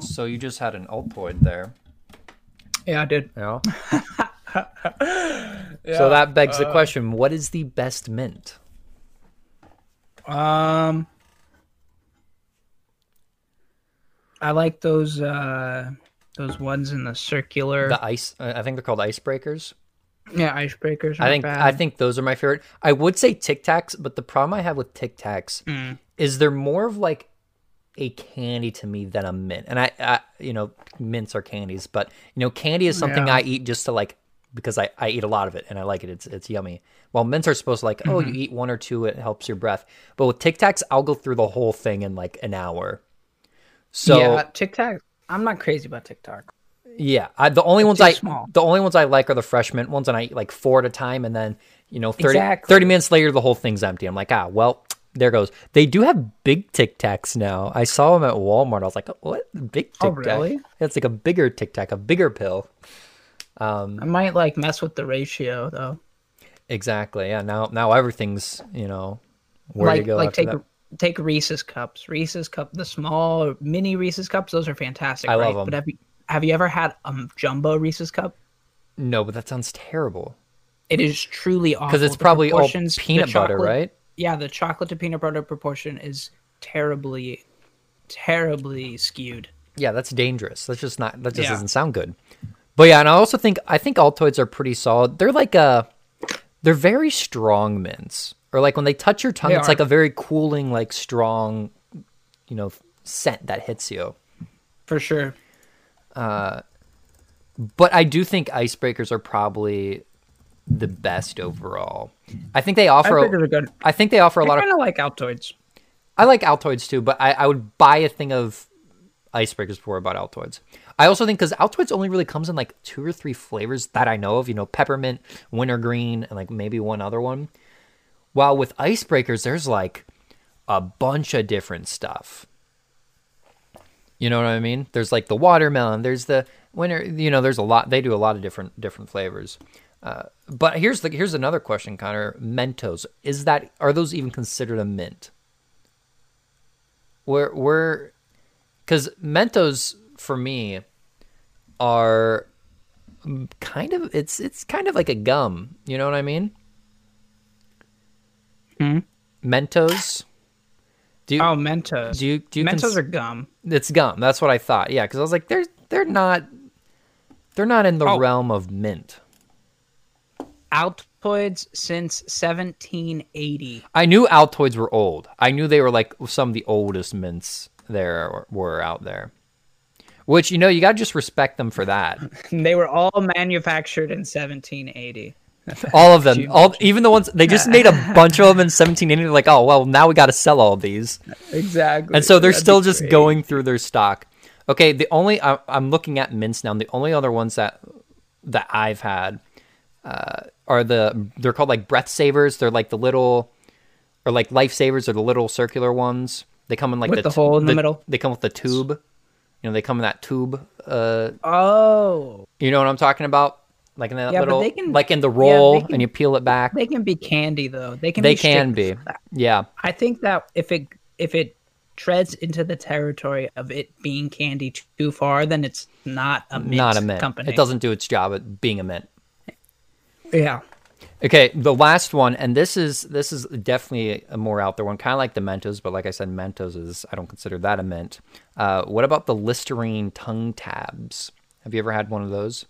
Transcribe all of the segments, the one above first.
So you just had an Altoid there. Yeah, I did. Yeah. so that begs the question: What is the best mint? Um, I like those uh those ones in the circular. The ice. uh, I think they're called icebreakers. yeah, icebreakers. I think bad. I think those are my favorite. I would say Tic Tacs, but the problem I have with Tic Tacs Mm. is they're more of like a candy to me than a mint. And I, I you know, mints are candies, but you know, candy is something Yeah. I eat just to like because I, I eat a lot of it and I like it. It's it's yummy. While mints are supposed to like, oh, Mm-hmm. you eat one or two, it helps your breath. But with Tic Tacs, I'll go through the whole thing in like an hour. So yeah, Tic Tac. I'm not crazy about Tic Tac. Yeah, I, the only ones I small. the only ones I like are the fresh mint ones, and I eat like four at a time, and then you know 30, Exactly. 30 minutes later the whole thing's empty. I'm like, ah, well, there goes. They do have big Tic Tacs now. I saw them at Walmart. I was like, what big Tic Tac? Oh, really? It's like a bigger Tic Tac, a bigger pill. Um, I might like mess with the ratio though. Exactly. Yeah. Now now everything's you know where like you go like take that. take Reese's cups. Reese's cup, the small mini Reese's cups. Those are fantastic. I right? love 'em. But have you have you ever had a jumbo Reese's cup? No, but that sounds terrible It is truly awful. because it's The probably all peanut butter, right? Yeah, the chocolate to peanut butter proportion is terribly, terribly skewed. Yeah, that's dangerous. That's just not. That just Yeah. doesn't sound good. But yeah, and I also think I think Altoids are pretty solid. They're like a, they're very strong mints, or like when they touch your tongue, They it's are. like a very cooling, like strong, you know, scent that hits you. For sure. Uh, but I do think icebreakers are probably the best overall. I think they offer. Icebreakers are good. I think they offer a I lot of kind of like Altoids. I like Altoids too, but I, I would buy a thing of icebreakers before I bought Altoids. I also think because Altoids only really comes in like two or three flavors that I know of, you know, peppermint, wintergreen, and like maybe one other one. While with icebreakers, there's like a bunch of different stuff. You know what I mean? There's like the watermelon. There's the winter. You know, there's a lot. They do a lot of different different flavors. Uh, but here's the here's another question, Connor. Mentos is that are those even considered a mint? Where where because Mentos for me are kind of it's it's kind of like a gum. You know what I mean? Hmm? Mentos. Do you Oh, Mentos. do you do you Mentos cons- are gum. it's gum. That's what I thought. Yeah, because I was like, they're they're not they're not in the Oh. realm of mint. Altoids since 1780. I knew Altoids were old. I knew they were like some of the oldest mints there were out there. Which you know you gotta just respect them for that. They were all manufactured in 1780. All of them, all even the ones they just made a bunch of them in 1780. They're like, oh well, now we got to sell all of these, Exactly. and so they're That'd still just going through their stock. Okay, the only I, I'm looking at mints now. And the only other ones that that I've had uh, are the they're called like breath savers. They're like the little or like lifesavers are the little circular ones. They come in like With the t- hole in the middle? They come with the tube. You know, they come in that tube. Uh, Oh, you know what I'm talking about? Like in that Yeah, little, can- like in the yeah, roll, can- and you peel it back. they can be candy though. They can. They be can be. Yeah. I think that if it if it treads into the territory of it being candy too far, then it's not a mint Not a mint. company. It doesn't do its job at being a mint. Yeah. Okay, the last one, and this is this is definitely a more out there one, kind of like the Mentos, but like I said, Mentos is I don't consider that a mint. Uh, what about the Listerine tongue tabs? Have you ever had one of those?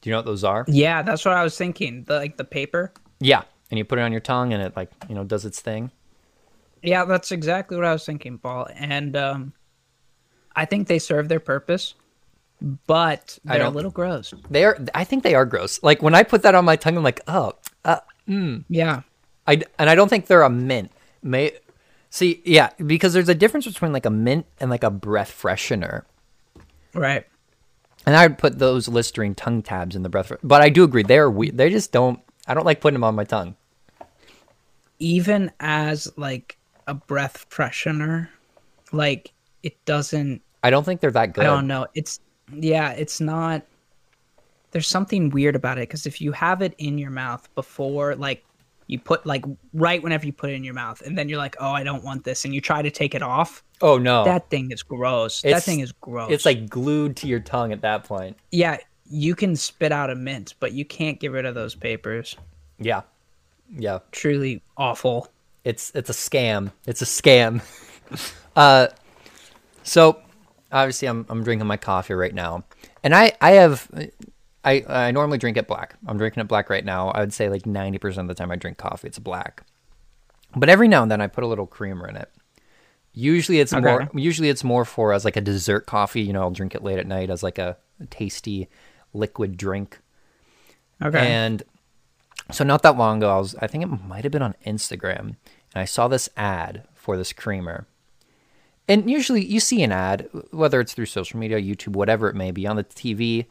Do you know what those are? Yeah, that's what I was thinking. The, like the paper. Yeah, and you put it on your tongue, and it like you know does its thing. Yeah, that's exactly what I was thinking, Paul. And um, I think they serve their purpose, but I they're a little gross. They are. I think they are gross. Like when I put that on my tongue, I'm like, oh, uh, Yeah. I and I don't think they're a mint. May see, yeah, because there's a difference between like a mint and like a breath freshener. Right. And I would put those Listerine tongue tabs in the breath. But I do agree, they are we. They just don't. I don't like putting them on my tongue. Even as like a breath freshener, like it doesn't I don't think they're that good. I don't know. It's yeah, it's not. There's something weird about it because if you have it in your mouth before, like you put like right whenever you put it in your mouth, and then you're like, oh, I don't want this, and you try to take it off, Oh no. That thing is gross. that thing is gross. it's like glued to your tongue at that point. yeah, you can spit out a mint, but you can't get rid of those papers. Yeah. Yeah. Truly awful. It's it's a scam. It's a scam. uh so obviously I'm I'm drinking my coffee right now. And I I have I I normally drink it black. I'm drinking it black right now. I would say like 90% of the time I drink coffee it's black. But every now and then I put a little creamer in it. Usually it's Okay. more usually it's more for as like a dessert coffee, you know, I'll drink it late at night as like a tasty liquid drink. Okay. And so not that long ago, I was I think it might have been on Instagram, and I saw this ad for this creamer. And usually you see an ad, whether it's through social media, YouTube, whatever it may be, on the TV,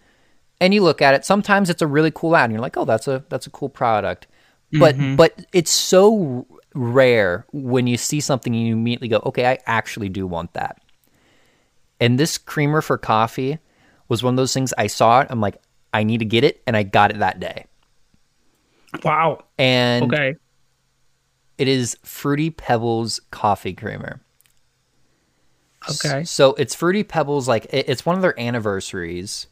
and you look at it. Sometimes it's a really cool ad, and you're like, "Oh, that's a that's a cool product." But mm-hmm. but it's so rare when you see something and you immediately go, "Okay, I actually do want that." And this creamer for coffee was one of those things I saw it. I'm like, I need to get it, and I got it that day. wow. And Okay. it is Fruity Pebbles coffee creamer. Okay. So it's Fruity Pebbles, like it's one of their anniversaries.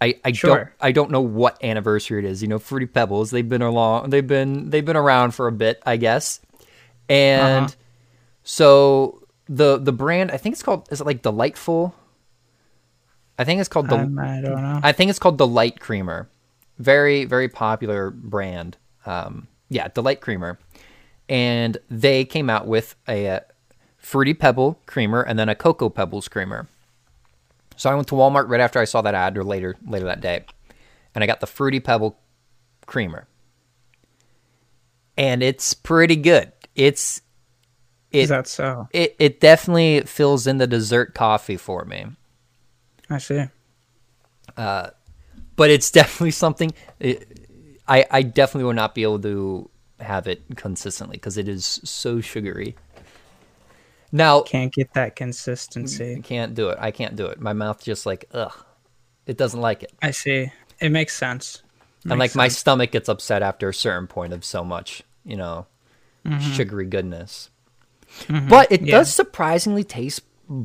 I, I don't I don't know what anniversary it is. You know, Fruity Pebbles. They've been along. They've been they've been around for a bit, I guess. And Uh-huh. so the the brand, I think it's called. Is it like Delightful? I think it's called the. Um, I don't know. I think it's called Delight Creamer. Very, very popular brand. Um, yeah, Delight Creamer. And they came out with a, Fruity Pebble creamer and then a Cocoa Pebbles creamer. So I went to Walmart right after I saw that ad or later later that day. And I got the Fruity Pebble creamer. And it's pretty good. It's Is it, that so? it it definitely fills in the dessert coffee for me. I see. Uh, but it's definitely something it, I I definitely will not be able to have it consistently because it is so sugary. Now Can't get that I consistency. can't do it. I can't do it. My mouth just like ugh, it doesn't like it, I see. It makes sense. and like Makes my stomach gets upset after a certain point of so much you know Mm-hmm. sugary goodness. But it Yeah. does surprisingly taste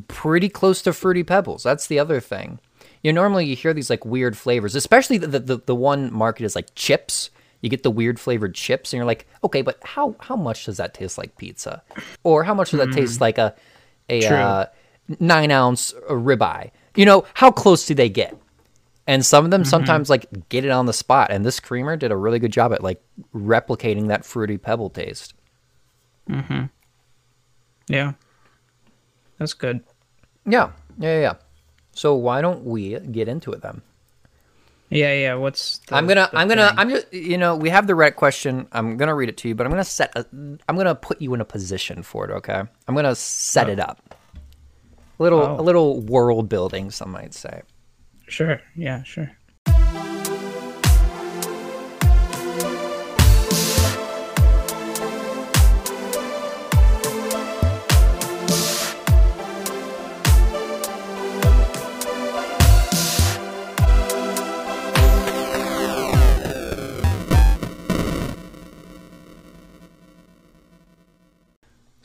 pretty close to fruity pebbles. That's the other thing. You know, normally you hear these like weird flavors, especially the, the the one market is like chips. You get the weird flavored chips, and you're like, okay, but how how much does that taste like pizza, or how much does that taste like a a uh, nine ounce ribeye? You know, how close do they get? And some of them sometimes like get it on the spot, and this creamer did a really good job at like replicating that fruity pebble taste. Mm-hmm. Yeah. That's good. Yeah, yeah, yeah. yeah. So why don't we get into it then? Yeah, yeah. What's the, I'm gonna, I'm gonna, thing? I'm just, you know, we have the red question. I'm gonna read it to you, but I'm gonna set, a, I'm gonna put you in a position for it. Okay, I'm gonna set it oh. up. A little, Oh. a little world building, some might say. Sure. Yeah, sure.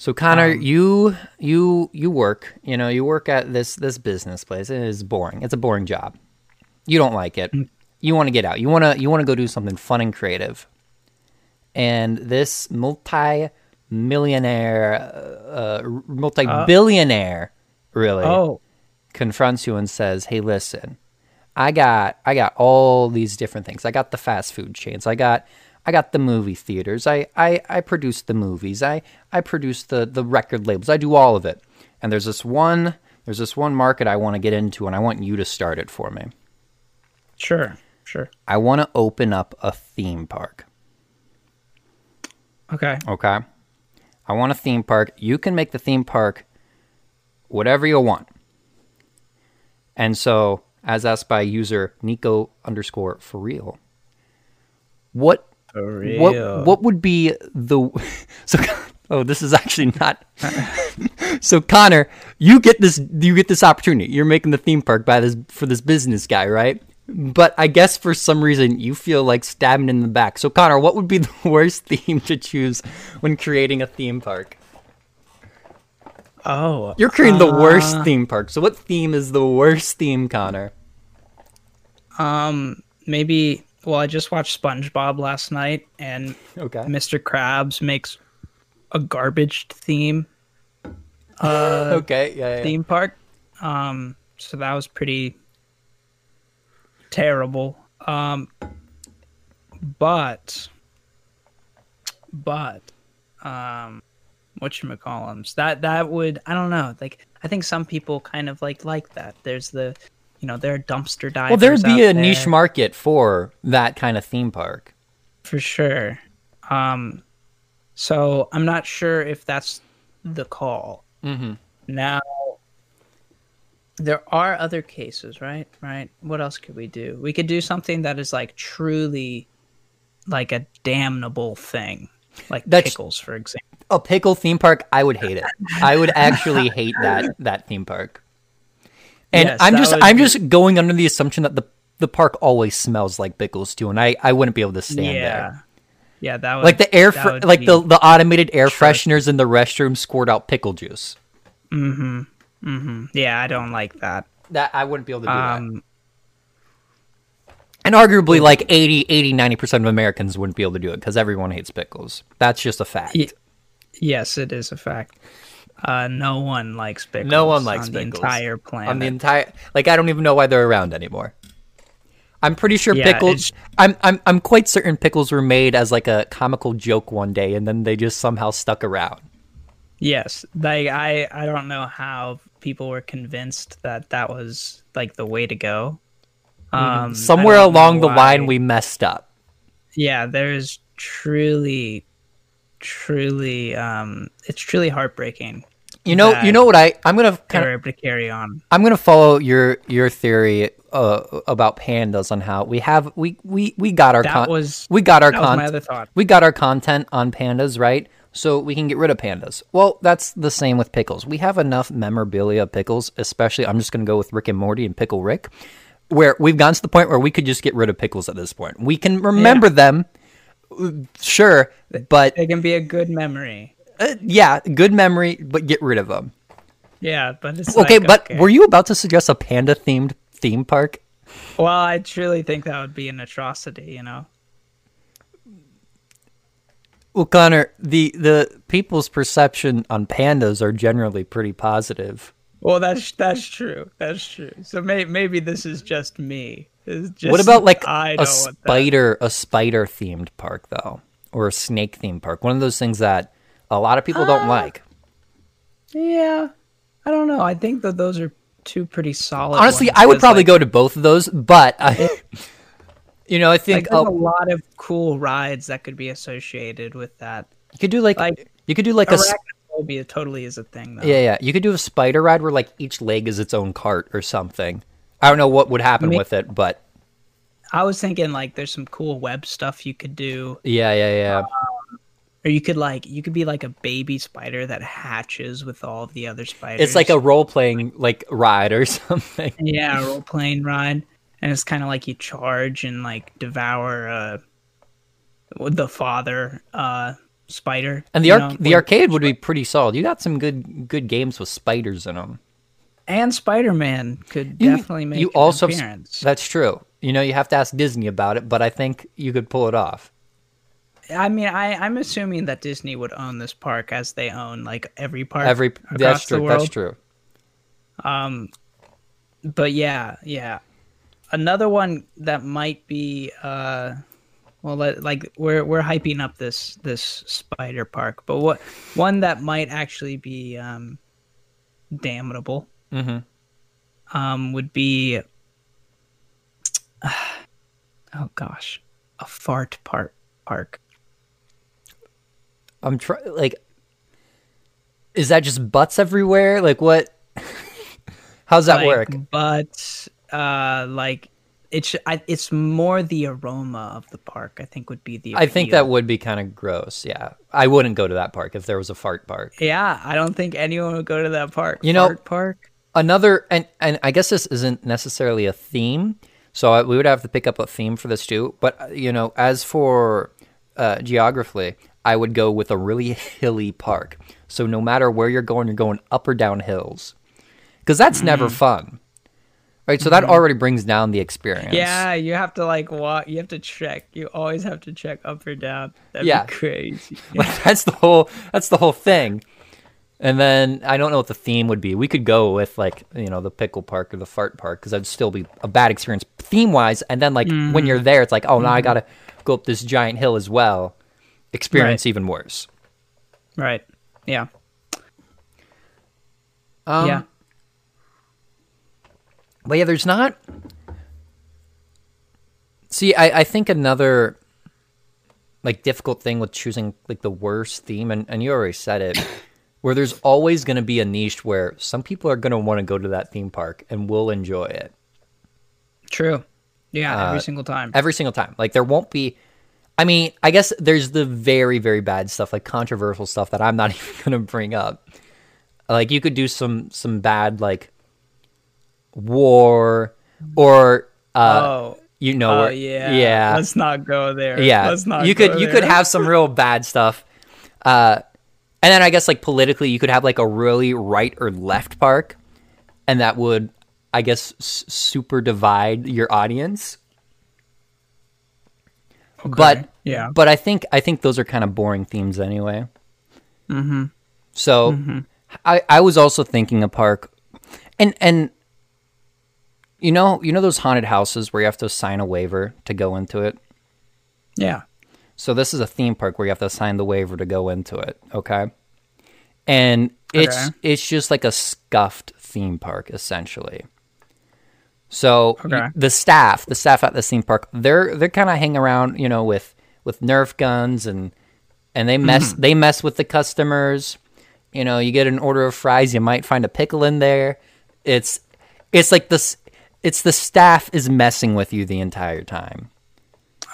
So Connor, Um, you, you, you work. You know, you work at this this business place. It is boring. It's a boring job. You don't like it. Mm. You want to get out. You want to, you want to go do something fun and creative. And this multi-millionaire, uh, multi-billionaire, really. Oh, confronts you and says, "Hey, listen, I got I got all these different things. I got the fast food chains. I got I got the movie theaters. I I, I produce the movies. I I produce the the record labels. I do all of it. And there's this one there's this one market I want to get into, and I want you to start it for me. sure, sure. I want to open up a theme park. Okay. Okay. I want a theme park. You can make the theme park whatever you want. And so, as asked by user Nico underscore for real, what For what what would be the so? Oh, this is actually not. so Connor, you get this you get this opportunity. You're making the theme park by this for this business guy, right? But I guess for some reason you feel like stabbing in the back. So Connor, what would be the worst theme to choose when creating a theme park? Oh, You're creating the worst uh, theme park. So what theme is the worst theme, Connor? Um, maybe. Well, I just watched SpongeBob last night, and Okay. Mr. Krabs makes a garbage theme uh, Okay. Yeah. yeah. theme park. Um, so that was pretty terrible. Um, but, but, um, what you That that would I don't know. Like I think some people kind of like like that. There's the, you know, there are dumpster divers. Well, there'd be a niche market for that kind of theme park. for sure. Um, so I'm not sure if that's the call. Mm-hmm. Now, there are other cases, right? Right. What else could we do? We could do something that is like truly, like a damnable thing, like That's- pickles, for example. A pickle theme park, I would hate it. I would actually hate that that theme park. And Yes, I'm just I'm be- just going under the assumption that the the park always smells like pickles too, and I I wouldn't be able to stand yeah. there. Yeah, that would Like the air, that fr- like the the automated air Sure. fresheners in the restroom squirt out pickle juice. Mm-hmm. Mm-hmm. Yeah, I don't like that. That I wouldn't be able to do that. Um, And arguably, like 80, 80, 90% of Americans wouldn't be able to do it because everyone hates pickles. That's just a fact. Ye- yes, it is a fact. Uh, no one likes pickles. No one likes on pickles. the entire planet. On the entire, like, I don't even know why they're around anymore. I'm pretty sure Yeah, pickles. I'm, I'm, I'm quite certain pickles were made as like a comical joke one day, and then they just somehow stuck around. Yes, like I I don't know how people were convinced that that was like the way to go. Um, Mm-hmm. Somewhere along the line, we messed up. yeah, there's truly, truly, um, it's truly heartbreaking. You know, you know what I? I'm gonna kind of, to carry on. I'm gonna follow your your theory uh, about pandas on how we have we we we got our That con- was we got our that was my content. we got our content on pandas, right? So we can get rid of pandas. Well, that's the same with pickles. We have enough memorabilia of pickles, especially I'm just going to go with Rick and Morty and Pickle Rick, where we've gotten to the point where we could just get rid of pickles at this point. We can remember them, uh, sure, but It can be a good memory. Uh, yeah, good memory, but get rid of them. Yeah, but it's Okay, like, but okay. were you about to suggest a panda themed theme park? well, I truly think that would be an atrocity. You know. Well, Connor, the the people's perception on pandas are generally pretty positive. Well, that's that's true. That's true. So may, maybe this is just me. It's just, what about like a don't want that. spider a spider themed park though, or a snake themed park? One of those things that a lot of people don't Uh, like. Yeah, I don't know. I think that those are two pretty solid. Honestly, ones, I would probably like, go to both of those, but I, you know, I Like, think there's a oh, lot of cool rides that could be associated with that. you could do like, like, you could do like a s- Arachnophobia totally is a thing, though. yeah yeah you could do a spider ride where like each leg is its own cart or something. I don't know what would happen Me- with it, but I was thinking like there's some cool web stuff you could do, yeah yeah yeah. Or you could like you could be like a baby spider that hatches with all of the other spiders. It's like a role playing like ride or something. yeah role playing ride, and it's kind of like you charge and like devour uh the father uh spider. And the arc- know, the arcade would be pretty solid. You got some good good games with spiders in them. and Spider Man could You- definitely make you an also appearance. That's true. You know, you have to ask Disney about it, but I think you could pull it off. I mean, I I'm assuming that Disney would own this park as they own like every park. Every that's the true. world. That's true. Um, but yeah, yeah. Another one that might be uh, well, let, like we're we're hyping up this this spider park, but what one that might actually be um, damnable hmm um would be oh gosh, a fart park park. I'm trying. Like, is that just butts everywhere? Like, what? How's that like, work? But uh, like it's I, it's more the aroma of the park. I think would be the. I think that would be kind of gross. Yeah, I wouldn't go to that park if there was a fart park. Yeah, I don't think anyone would go to that park. You know- Fart park. another and and I guess this isn't necessarily a theme, so I, we would have to pick up a theme for this too. But uh, you know, as for uh, geography, I would go with a really hilly park. So no matter where you're going, you're going up or down hills. Because that's never Mm-hmm. fun. Right? So that mm-hmm. already brings down the experience. Yeah, you have to like walk. You have to check. You always have to check up or down. That'd Yeah. be crazy. Like that's the whole that's the whole thing. And then I don't know what the theme would be. We could go with like you know the pickle park or the fart park because that'd still be a bad experience theme wise. And then like when you're mm-hmm. there, it's like oh now I mm-hmm. gotta go up this giant hill as well. Experience even worse. Right. Yeah. Um, yeah. But yeah, there's not. See, I, I think another like difficult thing with choosing like the worst theme, and, and you already said it, where there's always going to be a niche where some people are going to want to go to that theme park and will enjoy it True. Yeah. every Uh, single time. every single time. Like there won't be. I mean, I guess there's the very very bad stuff, like controversial stuff that I'm not even going to bring up. Like you could do some some bad like war or uh oh. you know Oh yeah. yeah Let's not go there. yeah Let's not. you could you could have some real bad stuff uh and then i guess like politically you could have like a really right or left park and that would i guess s- super divide your audience but Yeah. but i think i think those are kind of boring themes anyway mm-hmm so i i was also thinking a park and and you know you know those haunted houses where you have to sign a waiver to go into it Yeah. so this is a theme park where you have to sign the waiver to go into it, okay? And it's Okay. it's just like a scuffed theme park essentially. So Okay. the staff, the staff at the theme park, they're they're kind of hang around, you know, with with Nerf guns and and they mess Mm-hmm. they mess with the customers. You know, you get an order of fries, you might find a pickle in there. It's it's like this it's the staff is messing with you the entire time.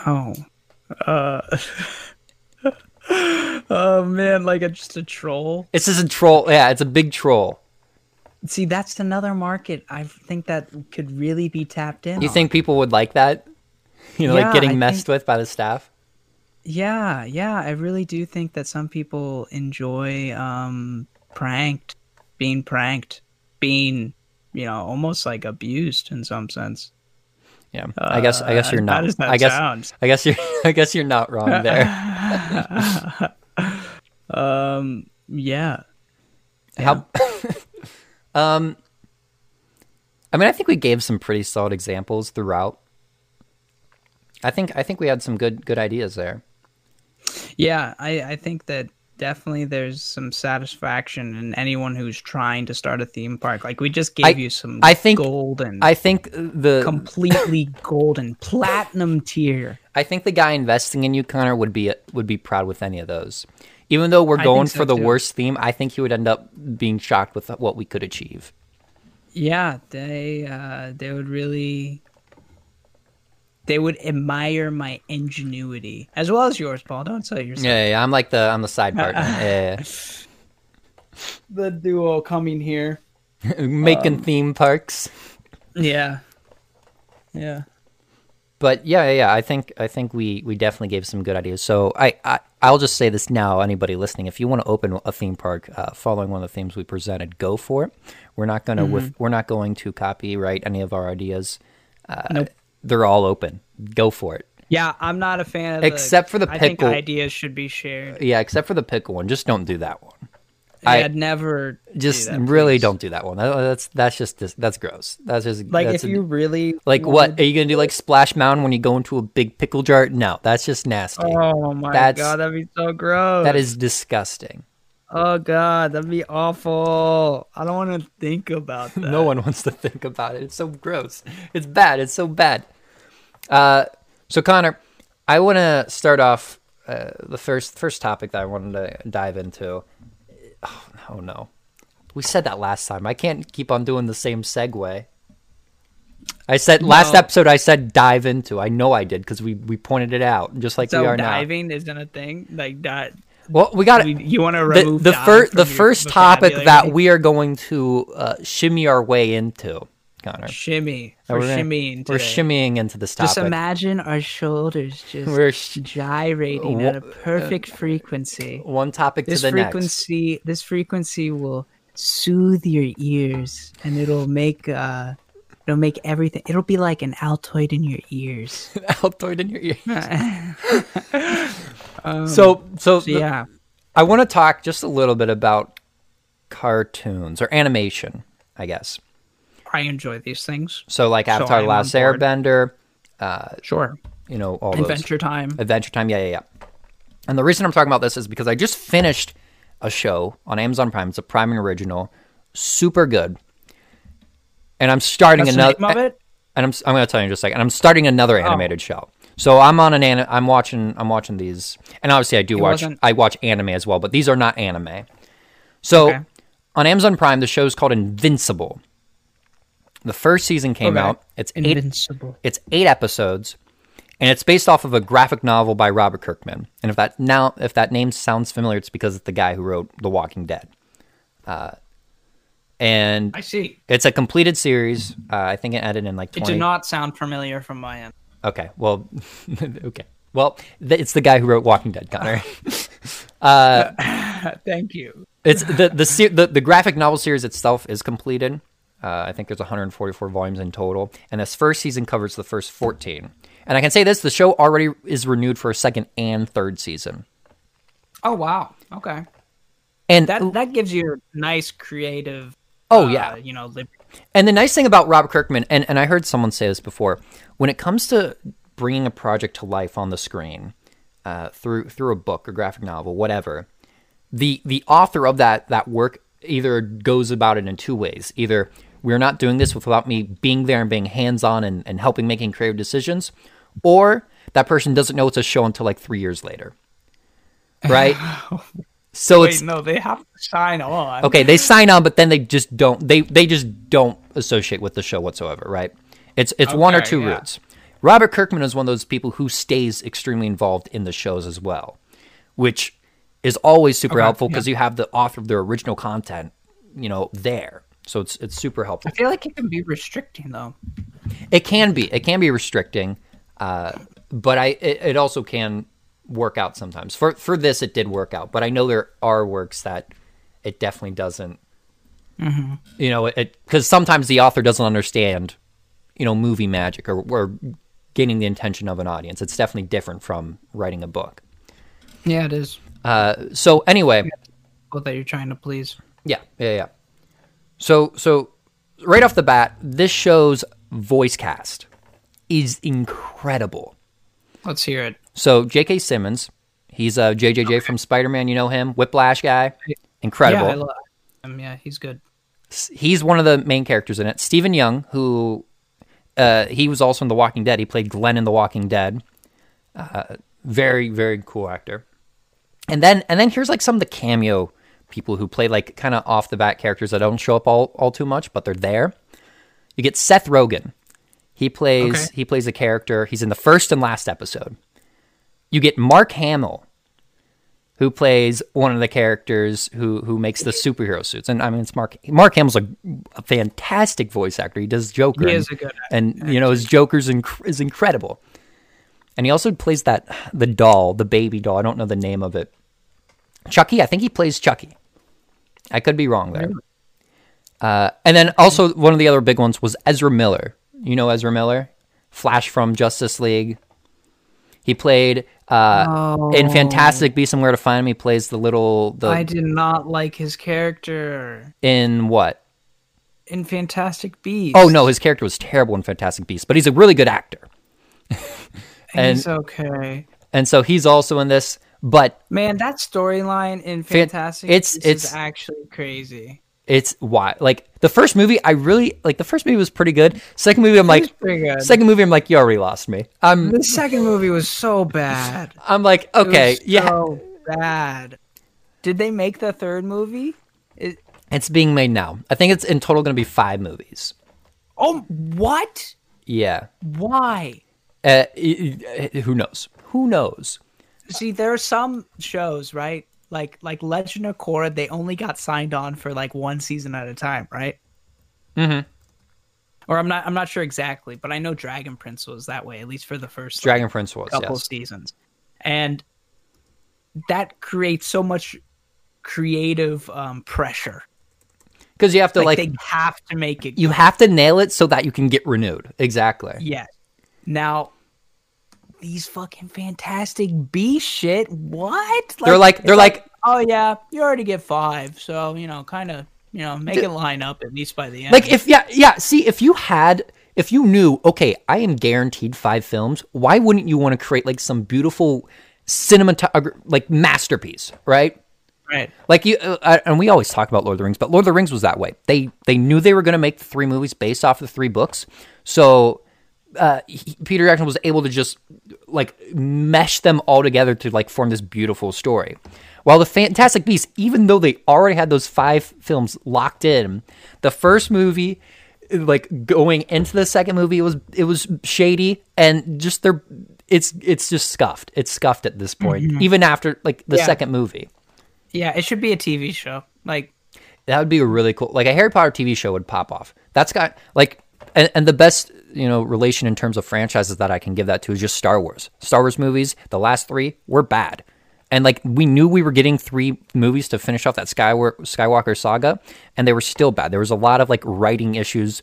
Oh. Uh. oh man, like a, just a troll. It's just a troll. Yeah, it's a big troll. See, that's another market I think that could really be tapped in. You on. think people would like that? You know, Yeah, like getting I messed think- with by the staff. Yeah, yeah, I really do think that some people enjoy um pranked, being pranked, being, you know, almost like abused in some sense. Yeah, I guess I guess Uh, you're how not. I guess sound? I guess you're I guess you're not wrong there. Um, yeah. How? Um, I mean, I think we gave some pretty solid examples throughout. I think I think we had some good good ideas there. Yeah, I, I think that definitely there's some satisfaction in anyone who's trying to start a theme park. Like we just gave I- you some I think- golden I think the completely golden platinum tier. I think the guy investing in you, Connor, would be would be proud with any of those. Even though we're going so for the too. worst theme, I think he would end up being shocked with what we could achieve. Yeah, they uh they would really they would admire my ingenuity as well as yours, Paul. Don't sell yourself. Yeah, yeah, I'm like the I'm the side partner. yeah, The duo coming here. yeah. making theme parks. Yeah. Yeah. But yeah, yeah, yeah, I think I think we we definitely gave some good ideas. So I, I I'll just say this now, anybody listening, if you want to open a theme park uh, following one of the themes we presented, go for it. We're not gonna with we're not going to copyright any of our ideas. Uh, Nope. They're all open. Go for it. Yeah, I'm not a fan of Except for the I think pickle. ideas should be shared. Yeah, except for the pickle one. Just don't do that one. I, would never do Just that, really please. don't do that one. That- that's that's just that's gross. That's just like that's if a- you really like what are you gonna do? Like Splash Mountain when you go into a big pickle jar? No, that's just nasty. Oh my That's- god, that'd be so gross. that is disgusting. Oh god, that'd be awful. I don't want to think about that. No one wants to think about it. It's so gross. It's bad. It's so bad. Uh, so Connor, I want to start off uh, the first first topic that I wanted to dive into. Oh, oh no, we said that last time. I can't keep on doing the same segue. I said last episode. I said dive into. I know I did because we we pointed it out just like we are diving isn't a thing like that. Well, we got We, you want to the remove the first the first topic that we are going to uh, shimmy our way into. Connor. Shimmy. We're We're gonna- shimmying. We're shimmying into this topic. Just imagine our shoulders just We're sh- gyrating Wha- at a perfect frequency. One topic This to the next. frequency, this frequency will soothe your ears, and it'll make uh, it'll make everything. It'll be like an Altoid in your ears. Altoid in your ear. Um, So, so, so the- yeah, I want to talk just a little bit about cartoons or animation, I guess. I enjoy these things. So, like So Avatar: I'm Last. Airbender, uh, Sure, you know, all those. Adventure Time. Adventure Time, yeah, yeah, yeah. And the reason I'm talking about this is because I just finished a show on Amazon Prime. It's a Prime original, super good. And I'm starting What's the another. it? And I'm I'm going to tell you in just a second. I'm starting another oh. animated show. So I'm on an I'm watching I'm watching these, and obviously I do watch wasn't- I watch anime as well, but these are not anime. So Okay. on Amazon Prime, the show is called Invincible. The first season came out. It's eight it's eight episodes, and it's based off of a graphic novel by Robert Kirkman. And if that now if that name sounds familiar, it's because it's the guy who wrote The Walking Dead. Uh, and I see. it's a completed series. Uh, I think it ended in like It twenty. did not sound familiar from my end. Okay, well, okay, well, th- it's the guy who wrote Walking Dead, Connor. Thank you. it's the the, the the graphic novel series itself is completed. Uh, I think there's 144 volumes in total, and this first season covers the first 14. And I can say this: the show already is renewed for a second and third season. Oh wow. Okay. And That that gives you a nice creative. oh uh, yeah, You know, lib- And the nice thing about Robert Kirkman, and, and I heard someone say this before, when it comes to bringing a project to life on the screen uh, through through a book or graphic novel, whatever, the the author of that that work either goes about it in two ways. Either we're not doing this without me being there and being hands on and, and helping making creative decisions, or that person doesn't know it's a show until like three years later. Right? so Wait, it's no, they have to sign on. okay they sign on but then they just don't they they just don't associate with the show whatsoever right it's it's one or two yeah. routes robert kirkman is one of those people who stays extremely involved in the shows as well which is always super Okay, helpful because you have the author of their original content you know there so it's it's super helpful I feel like it can be restricting though. it can be it can be restricting uh, but i it, it also can work out sometimes for for this it did work out but i know there are works that it definitely doesn't you know it because sometimes the author doesn't understand you know movie magic or, or gaining the intention of an audience it's definitely different from writing a book Yeah, it is. uh, so anyway What that you're trying to please. yeah, yeah, yeah. So, so right off the bat, this show's voice cast is incredible. Let's hear it. So, J.K. Simmons, he's a JJJ from Spider Man. You know him, Whiplash guy, incredible. Yeah, I love him. Yeah, he's good. he's one of the main characters in it. Steven Yeun, who uh, he was also in The Walking Dead. He played Glenn in The Walking Dead. Uh, very, very cool actor. And then, and then here's like some of the cameo people who play like kind of off the bat characters that don't show up all, all too much, but they're there. You get Seth Rogen. He plays Okay. he plays a character. He's in the first and last episode. You get Mark Hamill, who plays one of the characters who who makes the superhero suits. And I mean, it's Mark Mark Hamill's a, a fantastic voice actor. He does Joker. He and, a good actor. and you know his Joker's inc- is incredible. And he also plays that the doll, the baby doll. I don't know the name of it. Chucky. I think he plays Chucky. I could be wrong there. Uh, and then also one of the other big ones was Ezra Miller. You know Ezra Miller, Flash from Justice League. He played uh, in Fantastic Beasts and Where to Find Him. He plays the little the I did not like his character in what? in Fantastic Beasts. Oh no, his character was terrible in Fantastic Beasts, but he's a really good actor. and- he's okay. And so he's also in this. But Man, that storyline in Fantastic it's- it's- is actually crazy. it's why like the first movie I really like the first movie was pretty good. Second movie I'm like second movie I'm like you already lost me. I'm the second movie was so bad. I'm like okay, yeah. so bad. Did they make the third movie? It, It's being made now. I think it's in total going to be 5 movies. oh, what? Yeah. Why? Uh, who knows? Who knows? See, there are some shows, right? Like like Legend of Korra, they only got signed on for like one season at a time, right? Mm-hmm. or I'm not I'm not sure exactly, but I know Dragon Prince was that way at least for the first like, Dragon Prince was a couple yes. seasons, and that creates so much creative um, pressure. because you have to Like, like, they have to make it. you have to nail it so that you can get renewed. Exactly. Yeah. Now, these fucking Fantastic Beast shit. What? They're like they're like oh yeah, you already get five, so you know, kind of, you know, make it line up at least by the end. like if yeah yeah. See if you had if you knew okay I am guaranteed five films. Why wouldn't you want to create like some beautiful cinematography like masterpiece right? right. Like you, uh, uh, and we always talk about Lord of the Rings, but Lord of the Rings was that way. They they knew they were going to make the three movies based off the three books, so uh, he, Peter Jackson was able to just like mesh them all together to like form this beautiful story. While the Fantastic Beasts, even though they already had those five films locked in, the first movie, like going into the second movie, it was it was shady and just their it's it's just scuffed. It's scuffed at this point, mm-hmm. even after like the Yeah. second movie. Yeah, it should be a TV show. Like, That would be a really cool, like a Harry Potter TV show would pop off. That's got like, and, and the best you know relation in terms of franchises that I can give that to is just Star Wars. Star Wars movies, the last three were bad, and like we knew we were getting three movies to finish off that Skywalker Skywalker saga, and they were still bad. There was a lot of like writing issues,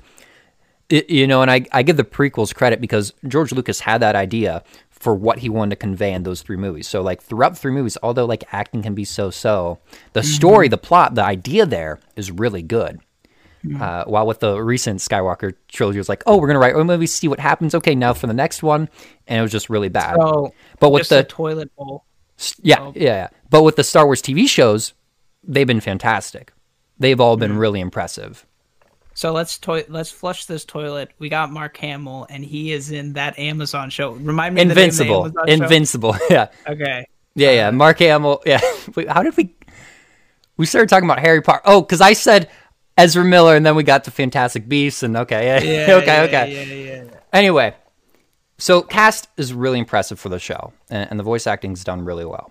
I- you know, and I I give the prequels credit because George Lucas had that idea for what he wanted to convey in those three movies. So like throughout the three movies, although like acting can be so so, the mm-hmm. story, the plot, the idea there is really good. Mm. Uh, while with the recent Skywalker trilogy, it was like, oh, we're gonna write a movie, see what happens. Okay, now for the next one, and it was just really bad. so but with just the a toilet bowl. yeah, oh. yeah, yeah, but with the Star Wars TV shows, they've been fantastic. They've all been mm. really impressive. So let's to- let's flush this toilet. We got Mark Hamill, and he is in that Amazon show. Remind me, of the name of the Invincible, show? Invincible. Yeah, Okay. yeah, yeah. Uh-huh. Mark Hamill. Yeah. Wait, how did we? We started talking about Harry Potter. Oh, because I said Ezra Miller, and then we got to Fantastic Beasts, and okay, yeah, Yeah. okay, yeah, okay. Yeah, yeah, yeah. Anyway, so cast is really impressive for the show, and, and the voice acting's done really well.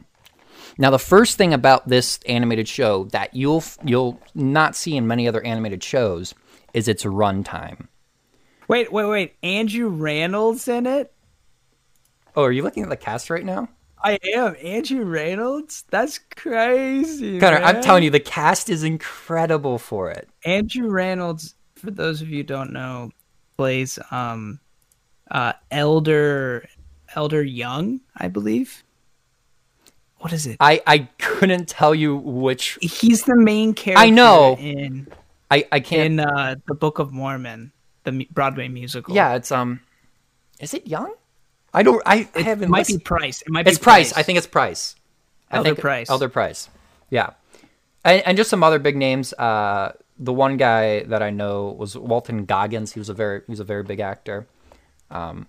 Now, the first thing about this animated show that you'll you'll not see in many other animated shows is its runtime. Wait, wait, wait. Andrew Rannells in it? Oh, are you looking at the cast right now, I am Andrew Rannells. That's crazy. Connor? I'm telling you, the cast is incredible for it. Andrew Rannells, for those of you who don't know, plays um uh Elder Elder Young, I believe. What is it? I I couldn't tell you which. He's the main character I know. in I I can't. in uh, the Book of Mormon, the Broadway musical. yeah, it's um. Is it Young? I don't. I, I it haven't. might be Price. It might be. It's be Price. I think it's Price. I think Price. Elder Price. Yeah, and, and just some other big names. Uh, the one guy that I know was Walton Goggins. He was a very he was a very big actor. Um,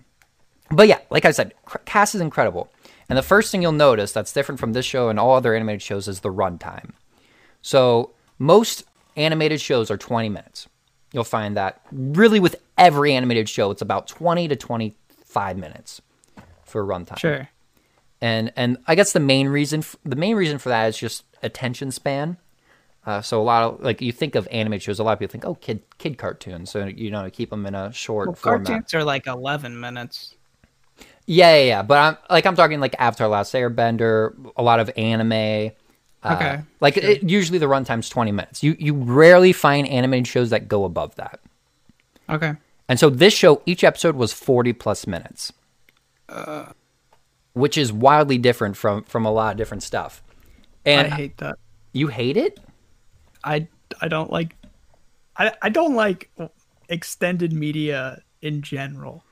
but yeah, like I said, cast is incredible. And the first thing you'll notice that's different from this show and all other animated shows is the runtime. So most animated shows are 20 minutes. You'll find that really with every animated show, it's about 20 to 25 minutes for runtime Sure. and and I guess the main reason f- the main reason for that is just attention span. Uh, so a lot of like you think of animated shows, a lot of people think, oh, kid kid cartoons. So you know, keep them in a short Well, format. cartoons are like 11 minutes. Yeah, yeah, yeah. But I'm like I'm talking like Avatar: Last Airbender, a lot of anime. Uh, Okay, Like it, usually the runtime's 20 minutes. You you rarely find animated shows that go above that. Okay. And so this show, each episode was 40 plus minutes, which is wildly different from from a lot of different stuff. And I hate that. you hate it? I I don't like I I don't like extended media in general.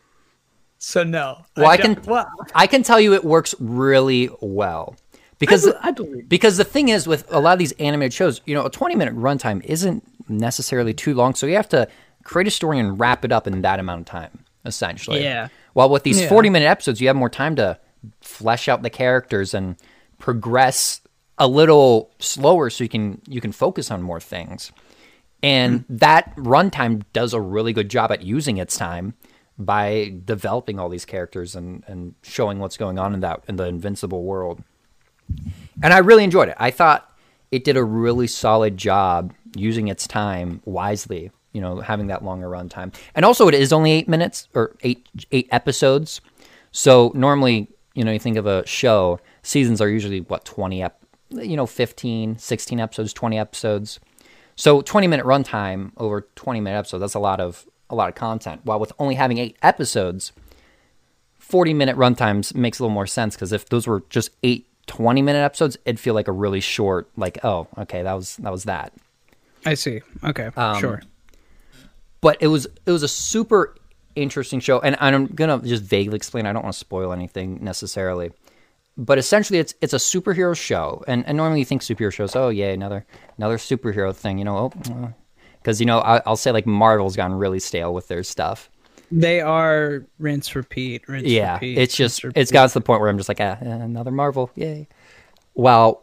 So no. Well, I don't- can- Well, I can tell you it works really well because I, I believe. because the thing is with a lot of these animated shows, you know, a 20 minute runtime isn't necessarily too long, so you have to create a story and wrap it up in that amount of time, essentially. Yeah. While with these Yeah. 40 minute episodes, you have more time to flesh out the characters and progress a little slower so you can you can focus on more things. And mm-hmm. that runtime does a really good job at using its time by developing all these characters and, and showing what's going on in that in the invincible world. And I really enjoyed it. I thought it did a really solid job using its time wisely you know, having that longer runtime. And also, it is only eight minutes or eight eight episodes. So normally, you know, you think of a show, seasons are usually what 20 ep, you know, 15, 16 episodes, 20 episodes. So 20 minute runtime over 20 minute episodes, that's a lot of a lot of content. While with only having 8 episodes, 40 minute runtimes makes a little more sense because if those were just 8 20 minute episodes, it'd feel like a really short like, oh, okay, that was that was that. I see. Okay, Um, sure. But it was it was a super interesting show and i'm gonna just vaguely explain i don't want to spoil anything necessarily but essentially it's it's a superhero show and, and normally you think superhero shows oh yeah another another superhero thing you know oh because you know I, i'll say like marvel's gone really stale with their stuff They are rinse repeat. Rinse, yeah repeat, it's just it's got to the point where i'm just like ah, another marvel yay wow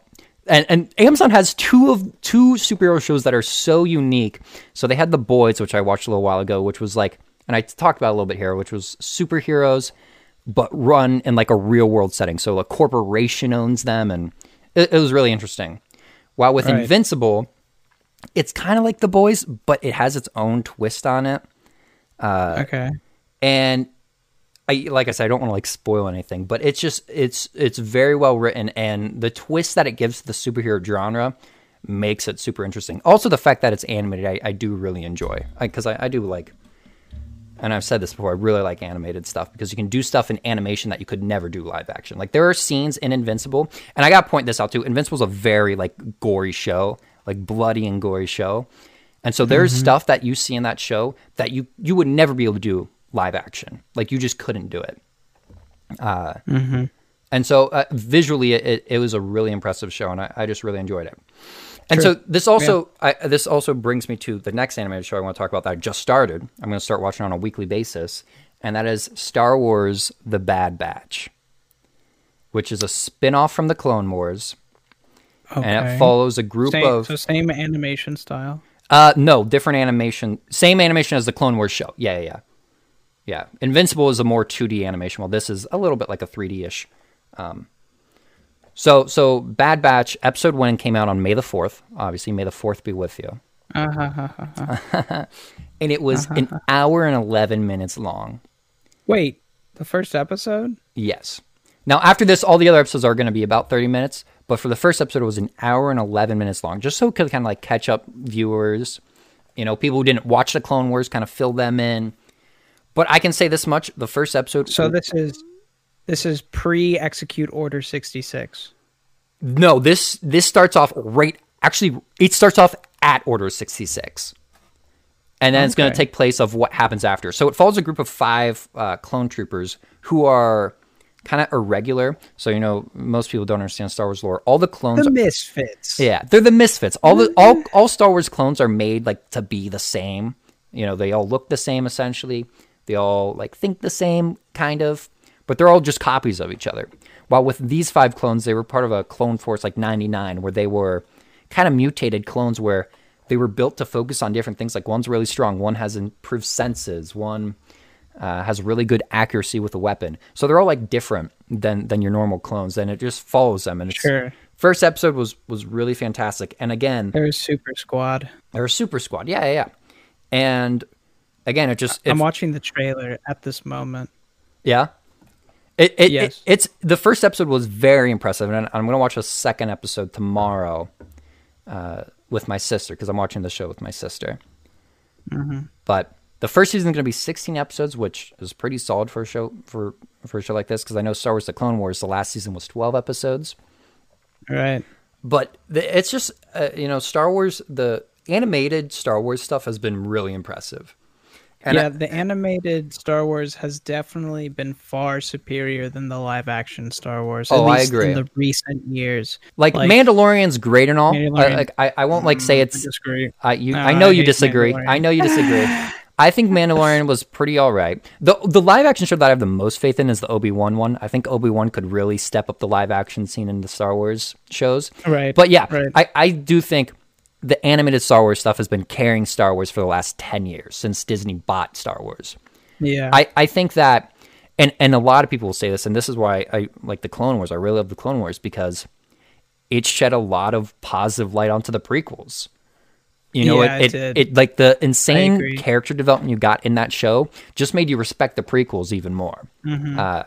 and, and amazon has two of two superhero shows that are so unique so they had the boys which i watched a little while ago which was like and i talked about a little bit here which was superheroes but run in like a real world setting so a corporation owns them and it, it was really interesting while with Right. invincible it's kind of like the boys but it has its own twist on it uh, okay. and I like I said, I don't want to like spoil anything, but it's just it's it's very well written, and the twist that it gives to the superhero genre makes it super interesting. Also, the fact that it's animated, I, I do really enjoy because I, I do like, and I've said this before, I really like animated stuff because you can do stuff in animation that you could never do live action. Like there are scenes in Invincible, and I got to point this out too. Invincible's a very like gory show, like bloody and gory show. And so there's mm-hmm. stuff that you see in that show that you you would never be able to do live action. Like you just couldn't do it. Uh, And so uh, visually, it, it was a really impressive show, and I, I just really enjoyed it. And Sure. so this also I, this also brings me to the next animated show I want to talk about that I just started. I'm going to start watching on a weekly basis, and that is Star Wars: The Bad Batch, which is a spin-off from the Clone Wars, and it follows a group Same, of so same animation style. uh, no, different animation. Same animation as the Clone Wars show. Yeah, yeah, yeah. Yeah. Invincible is a more 2D animation, while this is a little bit like a 3D ish. Um, so, so Bad Batch episode one came out on May the 4th. Obviously, May the 4th be with you. Uh-huh. And it was an hour and 11 minutes long. Wait, the first episode? Yes. Now, after this, all the other episodes are going to be about 30 minutes, but for the first episode, it was an hour and 11 minutes long, just so it could kind of like catch up viewers. You know, people who didn't watch the Clone Wars kind of fill them in. But I can say this much the first episode. So this is this is pre execute order 66. No, this this starts off right. Actually, it starts off at Order sixty six, and then it's going to take place of what happens after. So it follows a group of five uh, clone troopers who are kind of irregular. So you know, most people don't understand Star Wars lore. All the clones, The misfits. yeah, they're the misfits. All the all all Star Wars clones are made like to be the same. You know, they all look the same essentially. They all like think the same kind of, but they're all just copies of each other. While with these five clones, they were part of a clone force like 99 where they were kind of mutated clones where they were built to focus on different things. Like one's really strong, one has improved senses, one uh, has really good accuracy with a weapon. So they're all like different than than your normal clones, and it just follows them. And it's, Sure. first episode was was really fantastic. And again, There's Super Squad. they're a super squad. Yeah, yeah, yeah. And again, it just it, I'm watching the trailer at this moment. yeah. It, it, Yes. it it's the first episode was very impressive, and I'm gonna watch a second episode tomorrow uh, with my sister because I'm watching the show with my sister. But the first season is gonna be 16 episodes, which is pretty solid for a show for for a show like this because I know Star Wars: The Clone Wars the last season was 12 episodes. Right. but the, it's just uh, you know Star Wars the animated Star Wars stuff has been really impressive. And yeah, I- the animated Star Wars has definitely been far superior than the live action Star Wars. Oh, I agree. In the recent years, like, like- Mandalorian's great and all. I, like I, I won't like say mm, I it's disagree. I you No, I know I you disagree. I know you disagree. I think Mandalorian was pretty all right. The the live action show that I have the most faith in is the Obi Wan one. I think Obi Wan could really step up the live action scene in the Star Wars shows. Right, But yeah, right. I, I do think the animated Star Wars stuff has been carrying Star Wars for the last ten years since Disney bought Star Wars. Yeah. I, I think that and and a lot of people will say this, and this is why I like the Clone Wars. I really love the Clone Wars because it shed a lot of positive light onto the prequels. You know, Yeah, it, it it, did. it like the insane character development you got in that show just made you respect the prequels even more. Uh,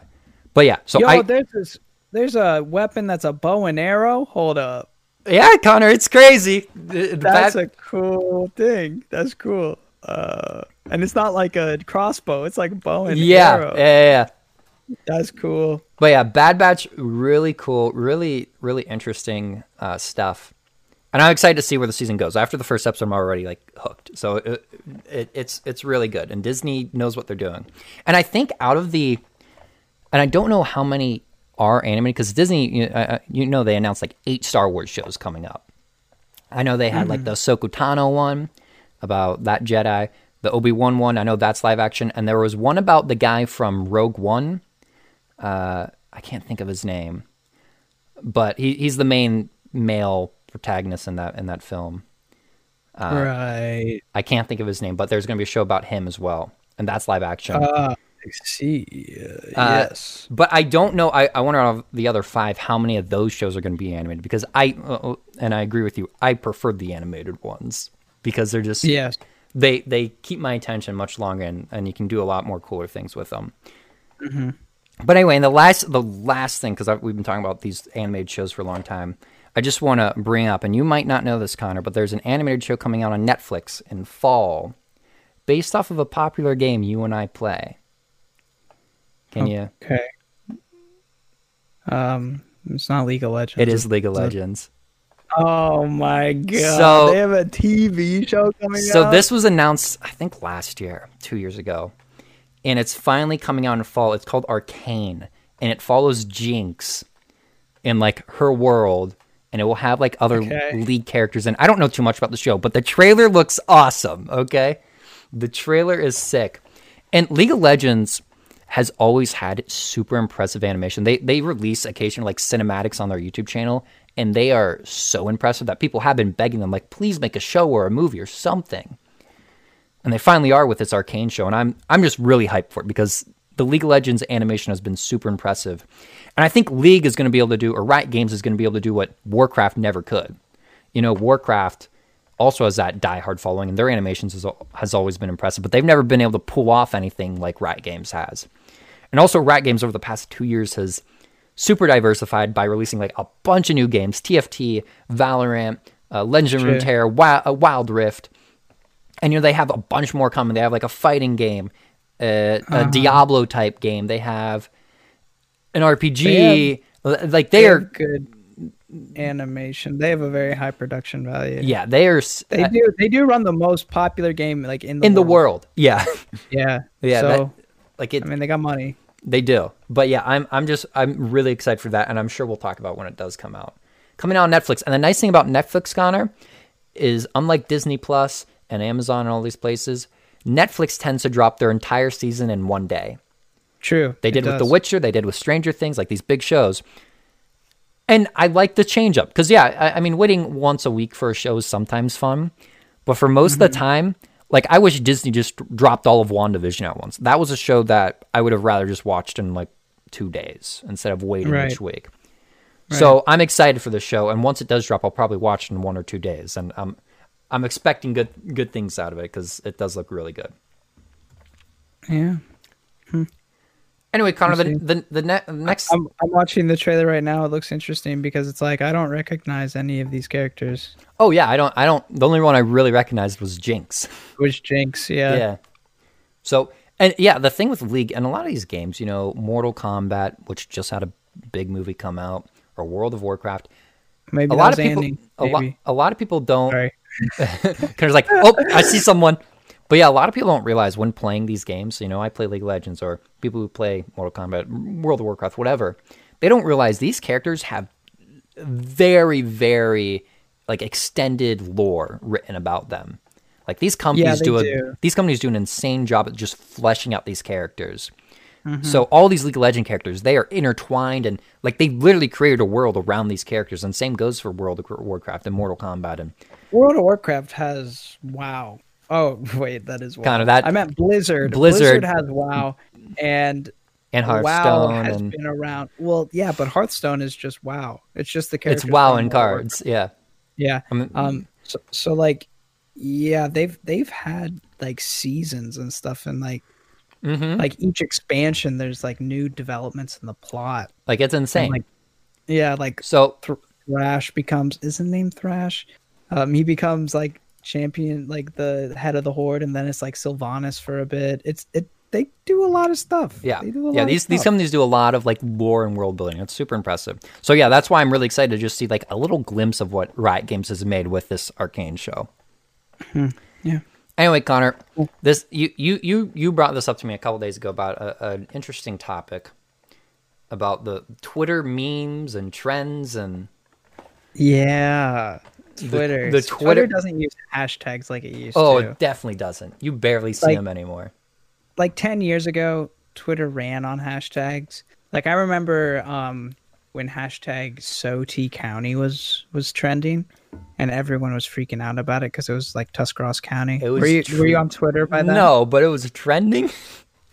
but yeah, so Mm-hmm. Yo, I there's this, there's a weapon that's a bow and arrow. Hold up, yeah, Connor, it's crazy. That's a cool thing. That's cool. Uh, and it's not like a crossbow. It's like a bow and yeah, arrow. yeah, yeah, yeah. That's cool. But yeah, Bad Batch, really cool, really, really interesting uh, stuff. And I'm excited to see where the season goes. After the first episode, I'm already like hooked. So it, it, it's it's really good, and Disney knows what they're doing. And I think out of the, and I don't know how many are animated because Disney, you, uh, you know, they announced like eight Star Wars shows coming up. I know they had like the Ahsoka Tano one about that Jedi, the Obi Wan one. I know that's live action, and there was one about the guy from Rogue One. Uh, I can't think of his name, but he, he's the main male protagonist in that in that film. Uh, right. I can't think of his name, but there's going to be a show about him as well, and that's live action. Uh, see. Uh, Uh, yes. But I don't know. I, I wonder out of the other five how many of those shows are going to be animated because I uh, and I agree with you. I prefer the animated ones because they're just Yes. they they keep my attention much longer and, and you can do a lot more cooler things with them. But anyway, and the last the last thing because we've been talking about these animated shows for a long time. I just want to bring up, and you might not know this, Connor, but there's an animated show coming out on Netflix in fall, based off of a popular game you and I play. Can you? Okay. Um, it's not League of Legends. It is League of Legends. Oh my god! So- they have a TV show coming So out. this was announced, I think, last year, two years ago, and it's finally coming out in fall. It's called Arcane, and it follows Jinx in like her world, and it will have like other Okay. lead characters. And I don't know too much about the show, but the trailer looks awesome. Okay, the trailer is sick, and League of Legends has always had super impressive animation. They they release occasional like cinematics on their YouTube channel, and they are so impressive that people have been begging them like, please make a show or a movie or something. And they finally are with this Arcane show, and I'm I'm just really hyped for it because the League of Legends animation has been super impressive, and I think League is going to be able to do, or Riot Games is going to be able to do what Warcraft never could. You know, Warcraft also has that diehard following, and their animations has, has always been impressive, but they've never been able to pull off anything like Riot Games has. And also, Riot Games over the past two years has super diversified by releasing like a bunch of new games: TFT, Valorant, uh, Legend of. Runeterra, Wild, uh, Wild Rift, and you know they have a bunch more coming. They have like a fighting game, uh, a Diablo type game. They have an RPG. L- like they They are, good animation. They have a very high production value. yeah, they are They do. They do run the most popular game like in the in the world. world. Yeah, Yeah. yeah. So that, like it, I mean, they got money. They do. But yeah, I'm I'm just I'm really excited for that and I'm sure we'll talk about when it does come out. Coming out on Netflix. And the nice thing about Netflix, Connor, is unlike Disney Plus and Amazon and all these places, Netflix tends to drop their entire season in one day. True. They did with The. Witcher, they did with Stranger Things, like these big shows. And I like the change up because yeah, I, I mean, waiting once a week for a show is sometimes fun, but for most Mm-hmm. of the time, like I wish Disney just dropped all of WandaVision at once. That was a show that I would have rather just watched in like two days instead of waiting Right. each week. So I'm excited for the show, and once it does drop, I'll probably watch it in one or two days, and I'm I'm expecting good good things out of it because it does look really good. Yeah. Hmm. Anyway, Connor, the the, the ne- next I'm, I'm watching the trailer right now. It looks interesting because it's like I don't recognize any of these characters. Oh yeah, I don't. I don't. The only one I really recognized was Jinx. Which Jinx, yeah. Yeah. So and yeah, the thing with League and a lot of these games, you know, Mortal Kombat, which just had a big movie come out, or World of Warcraft. Maybe A lot of people. Andy. A lot. A lot of people don't. Sorry. Because like, oh, I see someone. But yeah, a lot of people don't realize when playing these games. You know, I play League of Legends, or people who play Mortal Kombat, World of Warcraft, whatever. They don't realize these characters have very, very like extended lore written about them. Like these companies they do a do. these companies do an insane job at just fleshing out these characters. Mm-hmm. So all these League of Legend characters, they are intertwined and like they literally created a world around these characters. And same goes for World of Warcraft and Mortal Kombat and World of Warcraft has WoW. Oh wait, that is WoW. Kinda that- I meant Blizzard. Blizzard. has WoW, and and WoW has and been around. Well, yeah, but Hearthstone is just WoW. It's just the character. it's. WoW and of cards. Yeah. Yeah. I mean- Um. So, so like, Yeah, they've they've had like seasons and stuff, and like Mm-hmm. like each expansion, there's like new developments in the plot. Like it's insane. like- Yeah, like so Thrash becomes is his name Thrash? Um, he becomes like champion, like the head of the horde, and then it's like Sylvanas for a bit. It's it. They do a lot of stuff. Yeah, They do a yeah. These these companies do a lot of like lore and world building. It's super impressive. So yeah, that's why I'm really excited to just see like a little glimpse of what Riot Games has made with this Arcane show. Hmm. yeah. Anyway, Connor, this you you you you brought this up to me a couple days ago about a, an interesting topic about the Twitter memes and trends and Yeah. Twitter. the Twitter Twitter- doesn't use hashtags like it used oh, to. Oh, it definitely doesn't. You barely see Like- them anymore. like 10 years ago twitter ran on hashtags like i remember um when hashtag so t county was was trending and everyone was freaking out about it because it was like tuscarawas county It was were you were you on twitter by then No, but it was trending.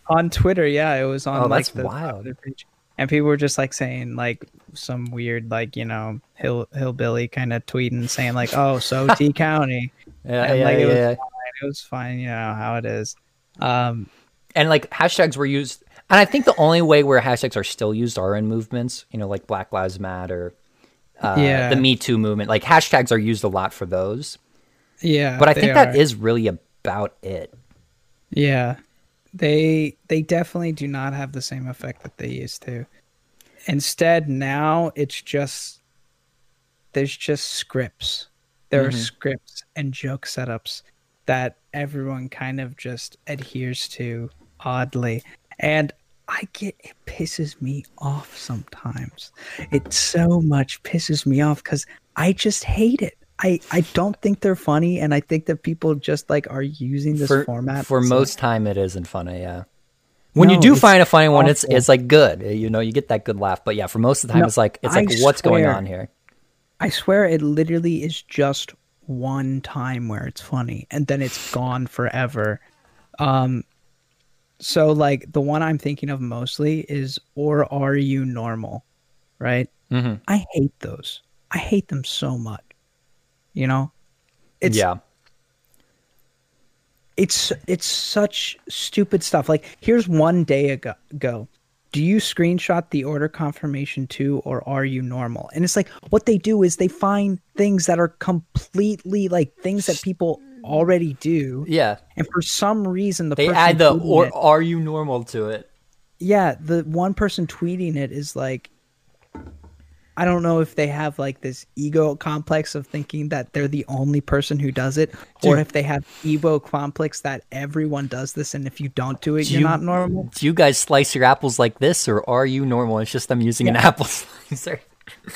on twitter yeah it was on Oh, like that's the wild. Page. And people were just like saying like some weird like you know hill hillbilly kind of tweeting saying like oh so t county Yeah, And, yeah, like, it was yeah. it was fine you know how it is um and like hashtags were used and i think the only way where hashtags are still used are in movements you know like black lives matter uh, Yeah. the me too movement like hashtags are used a lot for those yeah but i think that are. is really about it Yeah. They they definitely do not have the same effect that they used to. Instead, now it's just there's just scripts. There are mm-hmm. scripts and joke setups that everyone kind of just adheres to oddly. And I get it pisses me off sometimes. It so much pisses me off because I just hate it. I, I don't think they're funny and I think that people just like are using this for, format for most time it isn't funny yeah when you do find a funny one it's it's like good you know you get that good laugh but yeah for most of the time No, it's like it's I like what's going on here I swear it literally is just one time where it's funny and then it's gone forever. Um so like the one I'm thinking of mostly is or are you normal? Right? hmm I hate those. I hate them so much. You know? It's yeah it's it's such stupid stuff. Like here's one day ago, ago. Do you screenshot the order confirmation too, or are you normal? And it's like what they do is they find things that are completely like things that people already do, yeah and for some reason the they add the or it- are you normal to it yeah, the one person tweeting it is like I don't know if they have like this ego complex of thinking that they're the only person who does it, or if they have ego complex that everyone does this, and if you don't do it, Do you're you- not normal. do you guys slice your apples like this or are you normal it's just them using an apple slicer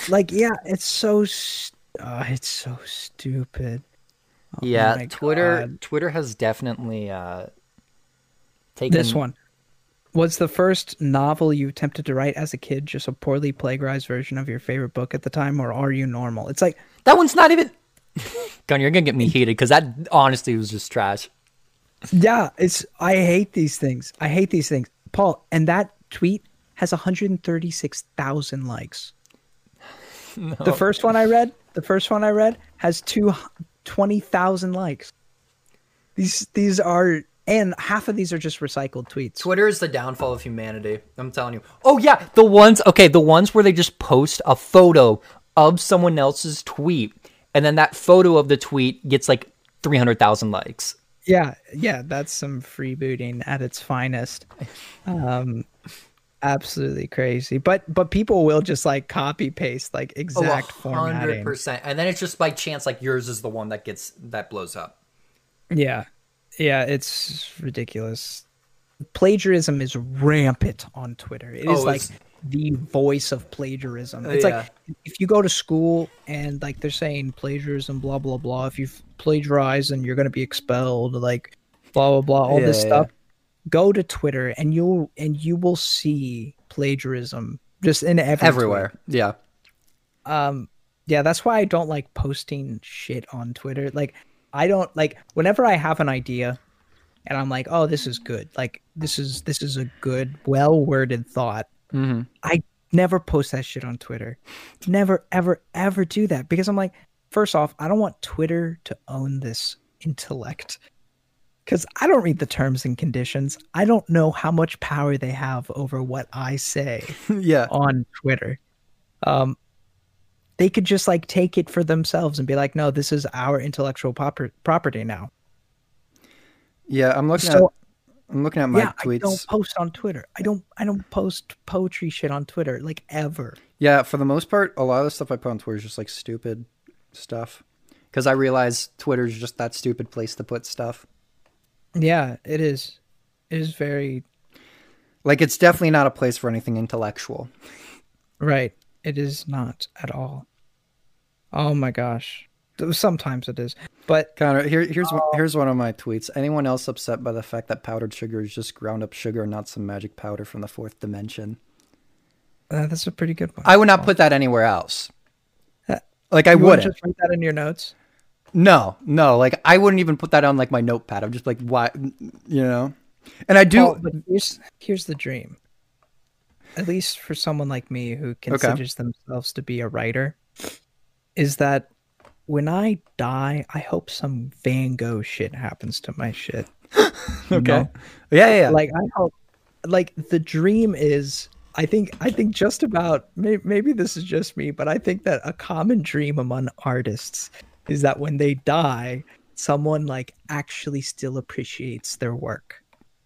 Like, yeah, it's so, st- uh, it's so stupid. Oh yeah twitter God. twitter has definitely uh taken This one was the first novel you attempted to write as a kid, just a poorly plagiarized version of your favorite book at the time, or are you normal? It's like That one's not even. Gunner, you're gonna get me heated because that honestly was just trash. Yeah, it's I hate these things. I hate these things. Paul, and that tweet has 136,000 likes. The first one I read, the first one I read has two 20,000 likes. These these are and half of these are just recycled tweets. Twitter is the downfall of humanity. I'm telling you. Oh yeah, the ones. Okay, the ones where they just post a photo of someone else's tweet, and then that photo of the tweet gets like three hundred thousand likes. Yeah, yeah, that's some freebooting at its finest. Um absolutely crazy. But but people will just like copy paste like exact formatting. Oh, percent. And then it's just by chance, like yours is the one that gets that blows up. Yeah. Yeah, it's ridiculous. Plagiarism is rampant on Twitter. It is Oh, like it's- the voice of plagiarism. It's Yeah. like if you go to school and like they're saying plagiarism, blah blah blah. If you plagiarize, then you're gonna be expelled. Like blah blah blah. All this Yeah, stuff. Go to Twitter and you'll and you will see plagiarism just in every tweet. Everywhere. Yeah. um yeah that's why i don't like posting shit on twitter like i don't like whenever i have an idea and i'm like oh this is good like this is this is a good well worded thought Mm-hmm. i never post that shit on twitter never ever ever do that because i'm like first off i don't want twitter to own this intellect. Because I don't read the terms and conditions. I don't know how much power they have over what I say yeah. on Twitter. Um, they could just like take it for themselves and be like, no, this is our intellectual proper- property now. Yeah, I'm looking So- at I'm looking at my yeah, I don't post on Twitter. I don't. I don't post poetry shit on Twitter like ever. Yeah, for the most part, a lot of the stuff I put on Twitter is just like stupid stuff. Because I realize Twitter's just that stupid place to put stuff. Yeah, it is. It is very Like it's definitely not a place for anything intellectual. right. It is not at all. Oh my gosh. Sometimes it is, but Connor, here, here's one- here's one of my tweets. Anyone else upset by the fact that powdered sugar is just ground up sugar and not some magic powder from the fourth dimension? uh, that's a pretty good one. I would not put that anywhere else. Uh, Like I You wouldn't. just write that in your notes. No, no. Like I wouldn't even put that on like my notepad. I'm just like, why? You know. And I do. But here's here's the dream. At least for someone like me who considers themselves to be a writer, is that when I die, I hope some Van Gogh shit happens to my shit. okay. know? Yeah, yeah. yeah. Like I hope, like the dream is. I think I think just about may, maybe this is just me, but I think that a common dream among artists is that when they die, someone like actually still appreciates their work.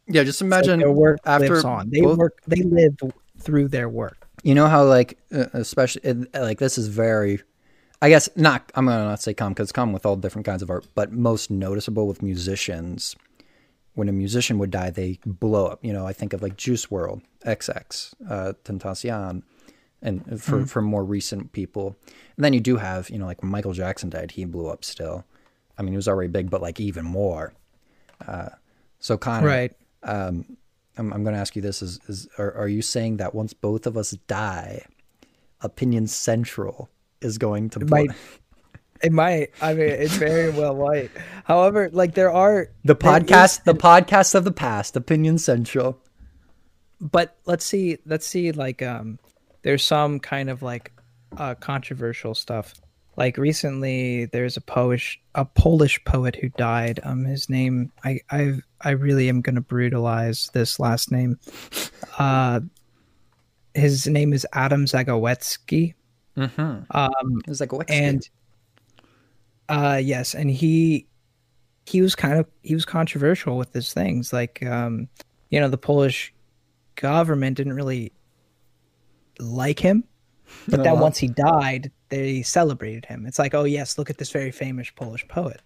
yeah. Just It's like imagine their work after lives on. They both- work. They live through their work. You know how like uh, especially like this is very I guess not I'm going to not say common cuz it's common with all different kinds of art, but most noticeable with musicians. When a musician would die, they blow up. You know, I think of like Juice WRLD, XX, uh, Tentacion, and for for more recent people. And then you do have, you know, like when Michael Jackson died, he blew up still. I mean, he was already big, but like even more. Uh, so Connor, Right. um, I'm, I'm going to ask you this: Is, is are, are you saying that once both of us die, Opinion Central is going to It might. It might. I mean, it very well might. However, like there are the is podcast, the podcast of the past, Opinion Central? but let's see. Let's see. Like, um, there's some kind of like uh, controversial stuff. Like recently, there's a Polish a Polish poet who died. Um, his name I I I really am gonna brutalize this last name. Uh, his name is Adam Zagowecki. Mm-hmm. Um, It was like what? and uh yes and he he was kind of he was controversial with his things like um you know the polish government didn't really like him but then Uh-huh. once he died they celebrated him it's like oh yes look at this very famous polish poet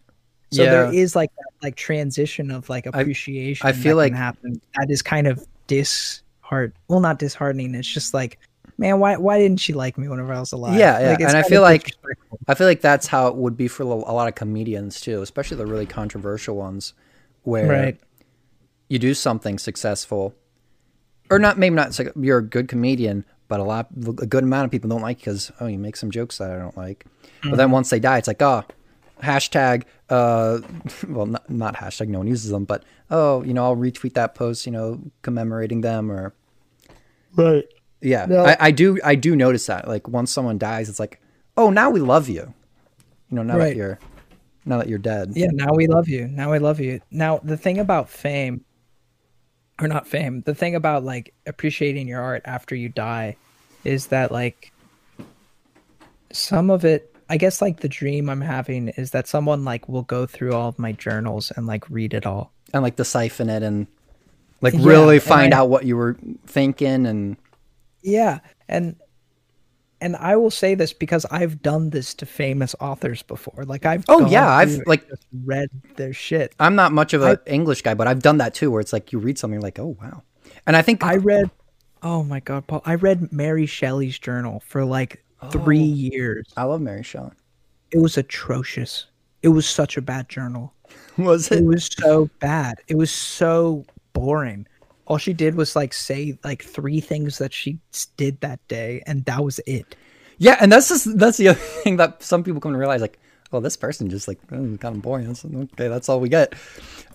so Yeah. there is like that like transition of like appreciation I feel that like- can happen that is kind of disheart well not disheartening it's just like man why why didn't she like me whenever i was alive Yeah, yeah, Like, and I feel like- I feel like that's how it would be for a lot of comedians too, especially the really controversial ones, where right you do something successful, or not maybe not. suc- You're a good comedian, but a lot, a good amount of people don't like because oh, you make some jokes that I don't like. But then once they die, it's like oh, hashtag. Uh, well, not, not hashtag. No one uses them, but oh, you know, I'll retweet that post. You know, commemorating them or right yeah. No. I, I do. I do notice that. Like once someone dies, it's like oh, now we love you. You know, now that you're now that you're dead. Yeah, now we love you. Now we love you. Now the thing about fame or not fame, the thing about like appreciating your art after you die is that like some of it I guess like the dream I'm having is that someone like will go through all of my journals and like read it all. and like decipher it and like really find I- out what you were thinking and Yeah, and and I will say this because I've done this to famous authors before. Like I've Oh, yeah, I've, like- read their shit. I'm not much of an English guy, but I've done that too, where it's like you read something, you're like, oh wow. And I think I read, oh my god, Paul! I read Mary Shelley's journal for like three Oh. years. I love Mary Shelley. It was atrocious. It was such a bad journal. Was It it? was so bad. It was so boring. All she did was like say like three things that she did that day, and that was it. Yeah, and that's just that's the other thing that some people come to realize, like, well, this person just like oh, kind of boring. Okay, that's all we get.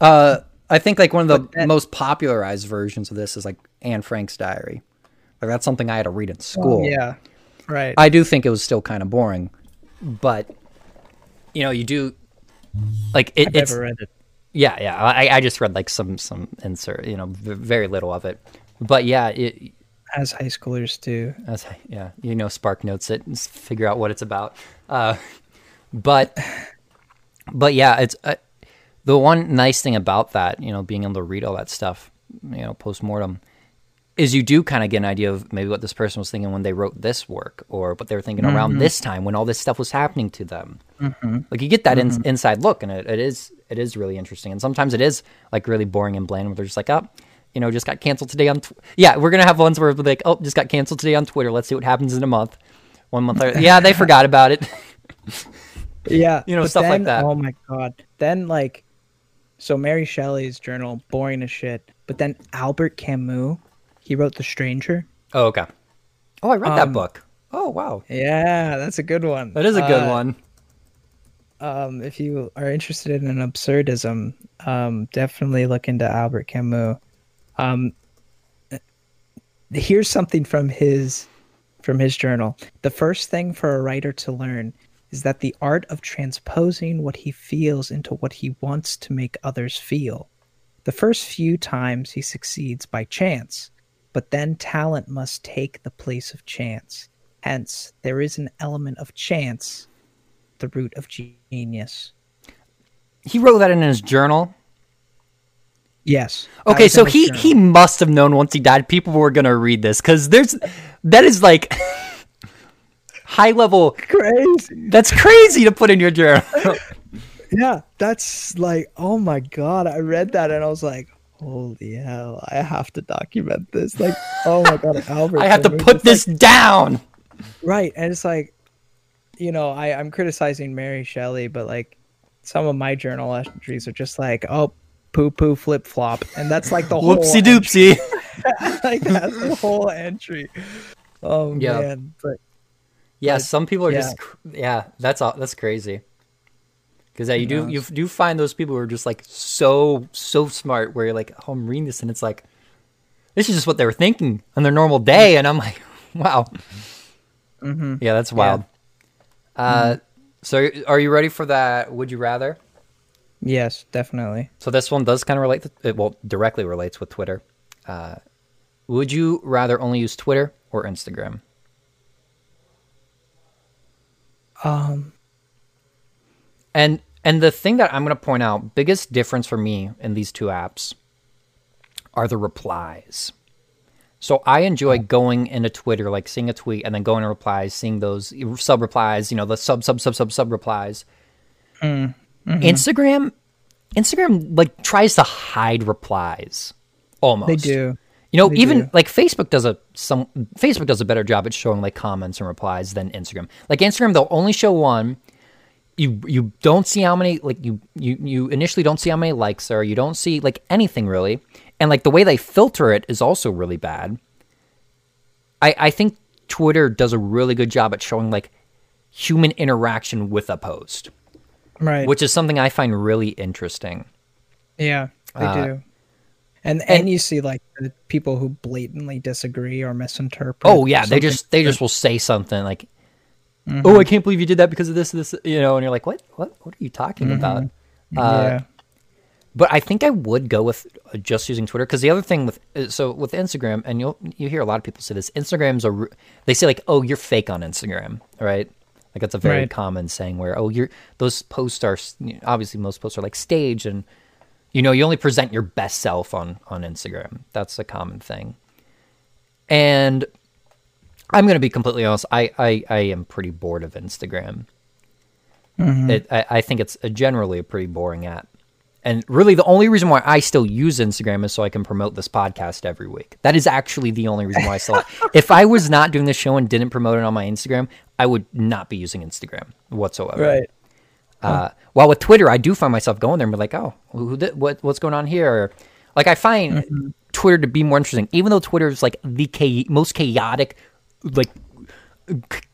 Uh, I think like one of the that- most popularized versions of this is like Anne Frank's diary. Like that's something I had to read in school. Oh, Yeah, right. I do think it was still kind of boring, but you know, you do like it, I've it's never read it. Yeah yeah. I, I just read like some some insert you know v- very little of it. But yeah it As high schoolers do. as yeah you know spark notes it and figure out what it's about. Uh but but yeah it's uh, the one nice thing about that you know being able to read all that stuff you know post-mortem is you do kind of get an idea of maybe what this person was thinking when they wrote this work or what they were thinking around this time when all this stuff was happening to them. Like you get that in, inside look and it, it is it is really interesting and sometimes it is like really boring and bland where they're just like oh you know just got canceled today on tw- yeah we're gonna have ones where like oh just got canceled today on twitter let's see what happens in a month one month later yeah they forgot about it Yeah, You know, stuff like that. Oh my god! Then like, so Mary Shelley's journal, boring as shit. But then Albert Camus, he wrote The Stranger. oh okay oh i read that Um, book oh wow Yeah, that's a good one. that is a good Uh, one Um, if you are interested in absurdism, um, definitely look into Albert Camus. Um, here's something from his from his journal. The first thing for a writer to learn is that the art of transposing what he feels into what he wants to make others feel. The first few times he succeeds by chance, but then talent must take the place of chance. Hence, there is an element of chance, the root of genius. he wrote that in his journal Yes. Okay, so he journal. he must have known once he died people were gonna read this because there's that is like high level. crazy. That's crazy to put in your journal. Yeah, that's like, oh my god! I read that and I was like, holy hell! I have to document this. Like, oh my god, Albert! I have to put it's like- this down. right, and it's like, you know, I I'm criticizing Mary Shelley, but like, some of my journal entries are just like, oh, poo poo flip flop, and that's like the whole Whoopsie doopsie. like that's the whole entry. Oh Yeah. man, but Yeah, But, some people are yeah. just yeah. That's all. That's crazy. Because yeah, you do you do find those people who are just like so so smart. Where you're like, oh, I'm reading this and it's like, this is just what they were thinking on their normal day, and I'm like, wow. Mhm. Yeah, that's wild. Uh, so are you ready for that? Would you rather? yes, definitely. So this one does kind of relate. To, it well directly relates with Twitter. Uh, would you rather only use Twitter or Instagram? Um, And and the thing that I'm going to point out, biggest difference for me in these two apps are the replies. So I enjoy going into Twitter, like seeing a tweet and then going to replies, seeing those sub replies, you know, the sub sub sub sub sub replies. Mm, mm-hmm. Instagram, Instagram like tries to hide replies, almost. they do. You know, They even do. like Facebook does a some Facebook does a better job at showing like comments and replies than Instagram. Like Instagram, they'll only show one. You you don't see how many like you you you initially don't see how many likes there. are. You don't see like anything really, and like the way they filter it is also really bad. I I think Twitter does a really good job at showing like human interaction with a post, Right. which is something I find really interesting. Yeah, they Uh, do. And, and you see like the people who blatantly disagree or misinterpret. Oh yeah, they just they just will say something like, "Oh, I can't believe you did that because of this, this," you know, and you're like, "What? What? What are you talking about?" Uh, yeah. But I think I would go with uh, just using Twitter because the other thing with uh, so with Instagram, and you'll you hear a lot of people say this. Instagram's a they say like, "Oh, you're fake on Instagram," right? Like that's a very Right. common saying where, "Oh, you're those posts are s- you know, obviously most posts are like staged and." You know, you only present your best self on on Instagram. That's a common thing. And I'm going to be completely honest. I, I, I am pretty bored of Instagram. It, I, I think it's a generally a pretty boring app. And really, the only reason why I still use Instagram is so I can promote this podcast every week. That is actually the only reason why I still. if I was not doing this show and didn't promote it on my Instagram, I would not be using Instagram whatsoever. Right. Uh, while with Twitter, I do find myself going there and be like, oh, who did, what, what's going on here? Like, I find Twitter to be more interesting, even though Twitter is like the cha- most chaotic, like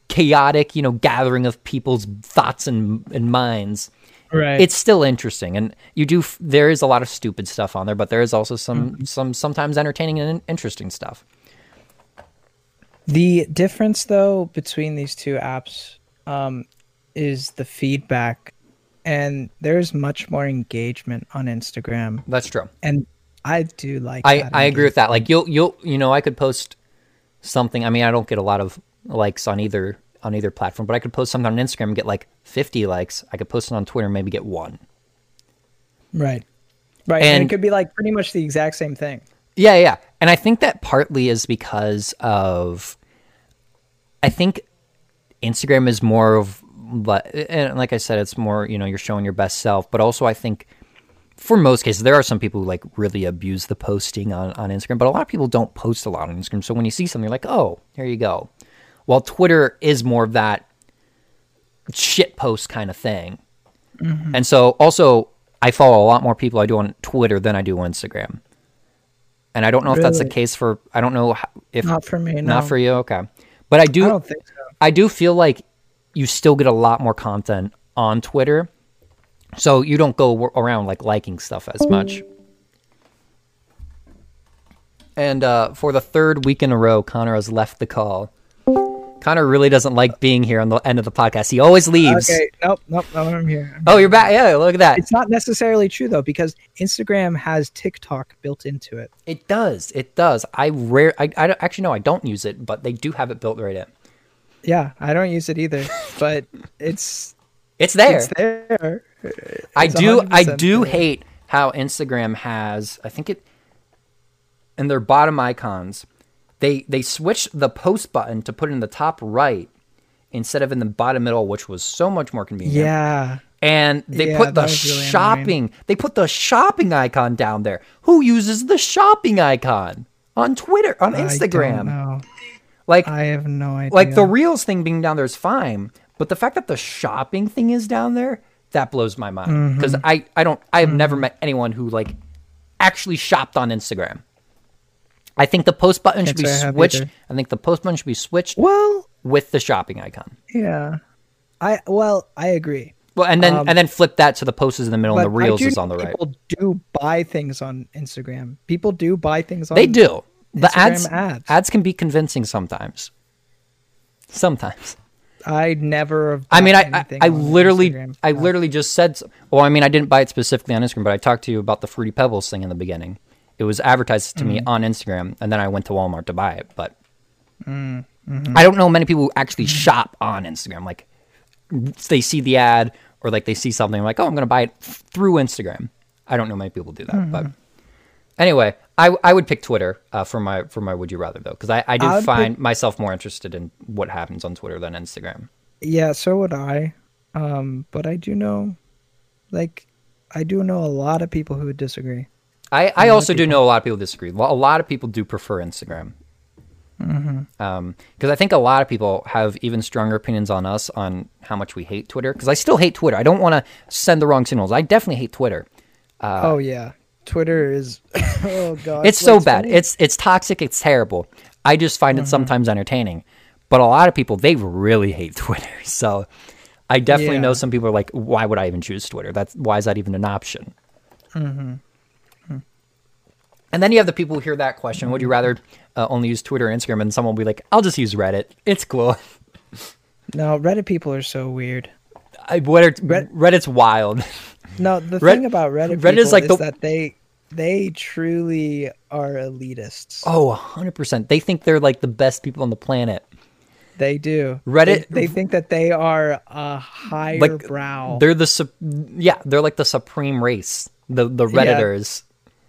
chaotic, you know, gathering of people's thoughts and, and minds. Right. It's still interesting, and you do. f- There is a lot of stupid stuff on there, but there is also some some sometimes entertaining and interesting stuff. The difference, though, between these two apps um, is the feedback. and there's much more engagement on Instagram, That's true. and I do like. I, that I agree with that. Like you'll you'll you know I could post something. I mean I don't get a lot of likes on either on either platform, but I could post something on Instagram and get like 50 likes. I could post it on Twitter and maybe get one. Right, right, and, And- it could be like pretty much the exact same thing. Yeah, yeah. And I think that partly is because of I think Instagram is more of but and like I said it's more, you know, you're showing your best self, but also I think for most cases there are some people who like really abuse the posting on on Instagram, but a lot of people don't post a lot on Instagram. So when you see something you're like, "Oh, here you go." While Twitter is more of that shit post kind of thing. Mm-hmm. And so also I follow a lot more people I do on Twitter than I do on Instagram. And I don't know if that's the case for I don't know if Not for me. No. not for you. Okay, but I do I I, don't think so. do feel like you still get a lot more content on Twitter, so you don't go around like liking stuff as much. And uh, for the third week in a row, Connor has left the call. Connor really doesn't like being here on the end of the podcast. He always leaves. Okay, nope, nope, no, I'm here. I'm Oh, you're back. Yeah, look at that. It's not necessarily true though, because Instagram has TikTok built into it. It does. It does. I rare. I, I don't- actually no. I don't use it, but they do have it built right in. Yeah, I don't use it either, but it's It's there. it's there. I do. I do there. hate how Instagram has. I think it in their bottom icons. They they switched the post button to put in the top right instead of in the bottom middle, which was so much more convenient. Yeah, And they Yeah, put the really annoying. shopping. They put the shopping icon down there. Who uses the shopping icon on Twitter on I don't Instagram? know. Like I have no idea. like the reels thing being down there is fine, but the fact that the shopping thing is down there that blows my mind because Mm-hmm. I I don't I have never met anyone who like actually shopped on Instagram. I think the post button should be I switched. I think the post button should be switched well, with the shopping icon. yeah, I well I agree. Well, and then Um, and then flip that to the post is in the middle and the reels is on the right. People do buy things on Instagram. People do buy things on. They do. The Instagram ads, ads. ads can be convincing sometimes. Sometimes. I never. Have I mean, I I, I literally Instagram. I Uh, literally just said. Well, I mean, I didn't buy it specifically on Instagram, but I talked to you about the Fruity Pebbles thing in the beginning. It was advertised to Mm. me on Instagram, and then I went to Walmart to buy it. But Mm, mm-hmm. I don't know many people who actually shop on Instagram. Like they see the ad or like they see something like, oh, I'm going to buy it through Instagram. I don't know many people do that, Mm-hmm. but anyway, I I would pick Twitter uh, for my for my would you rather though because I I do I find myself more interested in what happens on Twitter than Instagram. Yeah, so would I. Um, but I do know, like, I do know a lot of people who would disagree. I, I also of do know a lot of people disagree. Well, a lot of people do prefer Instagram. Mm-hmm. Because I think a lot of people have even stronger opinions on us on how much we hate Twitter. Because I still hate Twitter. I don't want to send the wrong signals. I definitely hate Twitter. oh yeah, Twitter is. oh god, It's so bad. funny- It's it's toxic. It's terrible. I just find Mm-hmm. it sometimes entertaining. But a lot of people they really hate Twitter. So I definitely know some people are like, why would I even choose Twitter? That's why is that even an option? Mm-hmm. And then you have the people who hear that question: Would you rather uh, only use Twitter or Instagram? And someone will be like, "I'll just use Reddit. It's cool." no Reddit people are so weird. I, Reddit, Reddit's wild. No, the Red- thing about Reddit, Reddit is like is the- that they they truly are elitists. oh, 100%. They think they're like the best people on the planet. They do. Reddit- They, they think that they are a higher Like brow. They're the sup- yeah, they're like the supreme race. The the Yeah. redditors.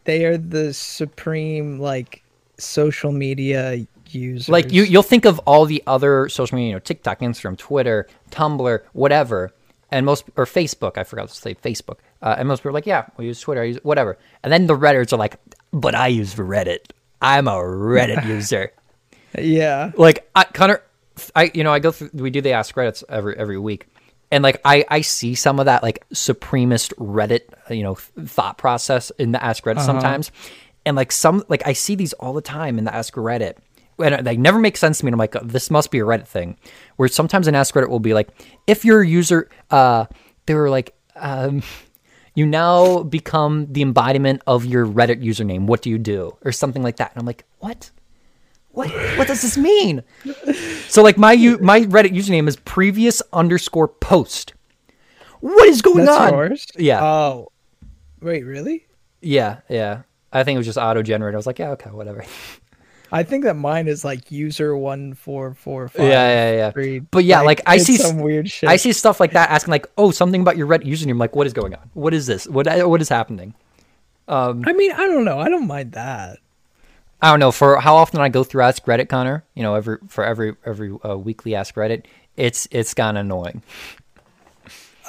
they are the supreme like social media users. Like you you'll think of all the other social media, you know, TikTok, Instagram, Twitter, Tumblr, whatever. And most or Facebook, I forgot to say Facebook. Uh, and most people are like, yeah, we use Twitter, I use whatever. And then the redditors are like, but I use Reddit. I'm a Reddit user. yeah. like I, Connor, I you know I go through we do the Ask Reddits every every week, and like I I see some of that like supremist Reddit you know thought process in the Ask Reddit sometimes, and like some like I see these all the time in the Ask Reddit. And they never make sense to me. And I'm like, this must be a Reddit thing. Where sometimes an Ask Reddit will be like, if your user, uh, they were like, um, you now become the embodiment of your Reddit username. What do you do? Or something like that. And I'm like, what? What? What does this mean? So like my u- my Reddit username is previous underscore post. what is going That's on? yours. Yeah. Oh, wait, really? Yeah, yeah. I think it was just auto generated. I was like, yeah, okay, whatever. I think that mine is like user one four four five. Yeah, yeah, yeah. three. But yeah, like, I see some weird shit. I see stuff like that asking like, oh, something about your Reddit username. Like, what is going on? What is this? What what is happening? I mean, I don't know. I don't mind that. I don't know. For how often I go through Ask Reddit, Connor, you know, every for every every uh, weekly Ask Reddit, it's it's kind of annoying.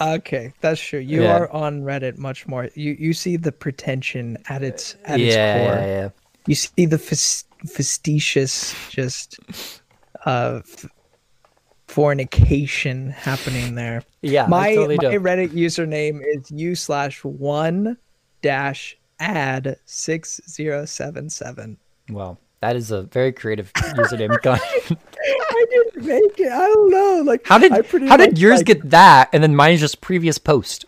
Okay, that's true. You Yeah. are on Reddit much more. You you see the pretension at its at yeah, its core. yeah, yeah. You see the fas- facetious just uh fornication happening there. Yeah, my totally my. Reddit username is u slash one dash ad six zero seven seven. Well, that is a very creative username. I didn't make it. I don't know. Like how did how did yours like, get that, and then mine is just previous post?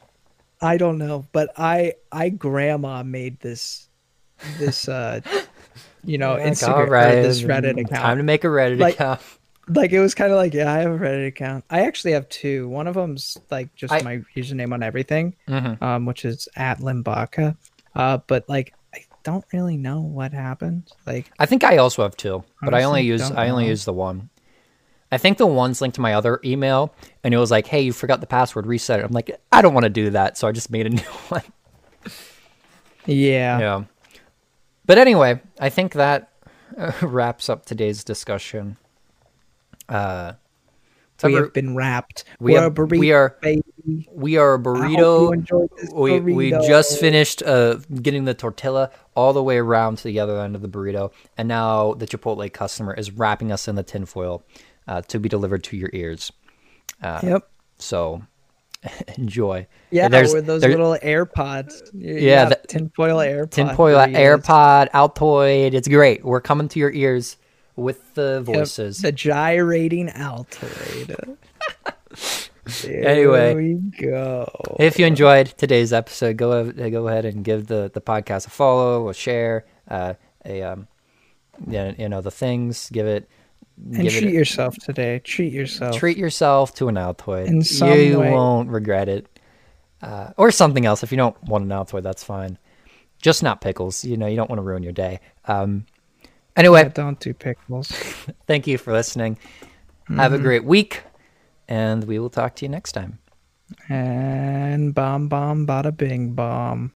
I don't know, but I I grandma made this this uh you know Like, Instagram all right, this Reddit account. Time to make a Reddit Like, account. like it was kind of like yeah, I have a Reddit account. I actually have two. One of them's like just I- my username on everything, Mhm. um, which is at Limbaka. Uh, but like I don't really know what happened. Like I think I also have two, but I only use I only know. use the one. I think the one's linked to my other email, and it was like, "Hey, you forgot the password. Reset it." I'm like, I don't want to do that, so I just made a new one. yeah, Yeah. But anyway, I think that uh, wraps up today's discussion. Uh, we have been wrapped. we We're have- a burrito, we are- baby. we are a I hope you burrito. enjoyed this We we just finished uh, getting the tortilla all the way around to the other end of the burrito, and now the Chipotle customer is wrapping us in the tinfoil uh, to be delivered to your ears. Yep. So enjoy. Yeah, there's with those there- little AirPods. You- Yeah, the- tinfoil AirPod. tinfoil. AirPod, Altoid. It's great. We're coming to your ears with the Yep, voices. the gyrating Altoid. There Anyway. we go. If you enjoyed today's episode, go go ahead and give the, the podcast a follow, a share, uh, a um, you know the things. Give it, and treat it, yourself today. Treat yourself. treat yourself to an Altoid. In some you way. won't regret it, uh, or something else. If you don't want an Altoid, that's fine. Just not pickles. You know, you don't want to ruin your day. Um, anyway, Yeah, don't do pickles. thank you for listening. Have Mm-hmm. a great week, and we will talk to you next time. And bomb, bomb, bada bing, bomb.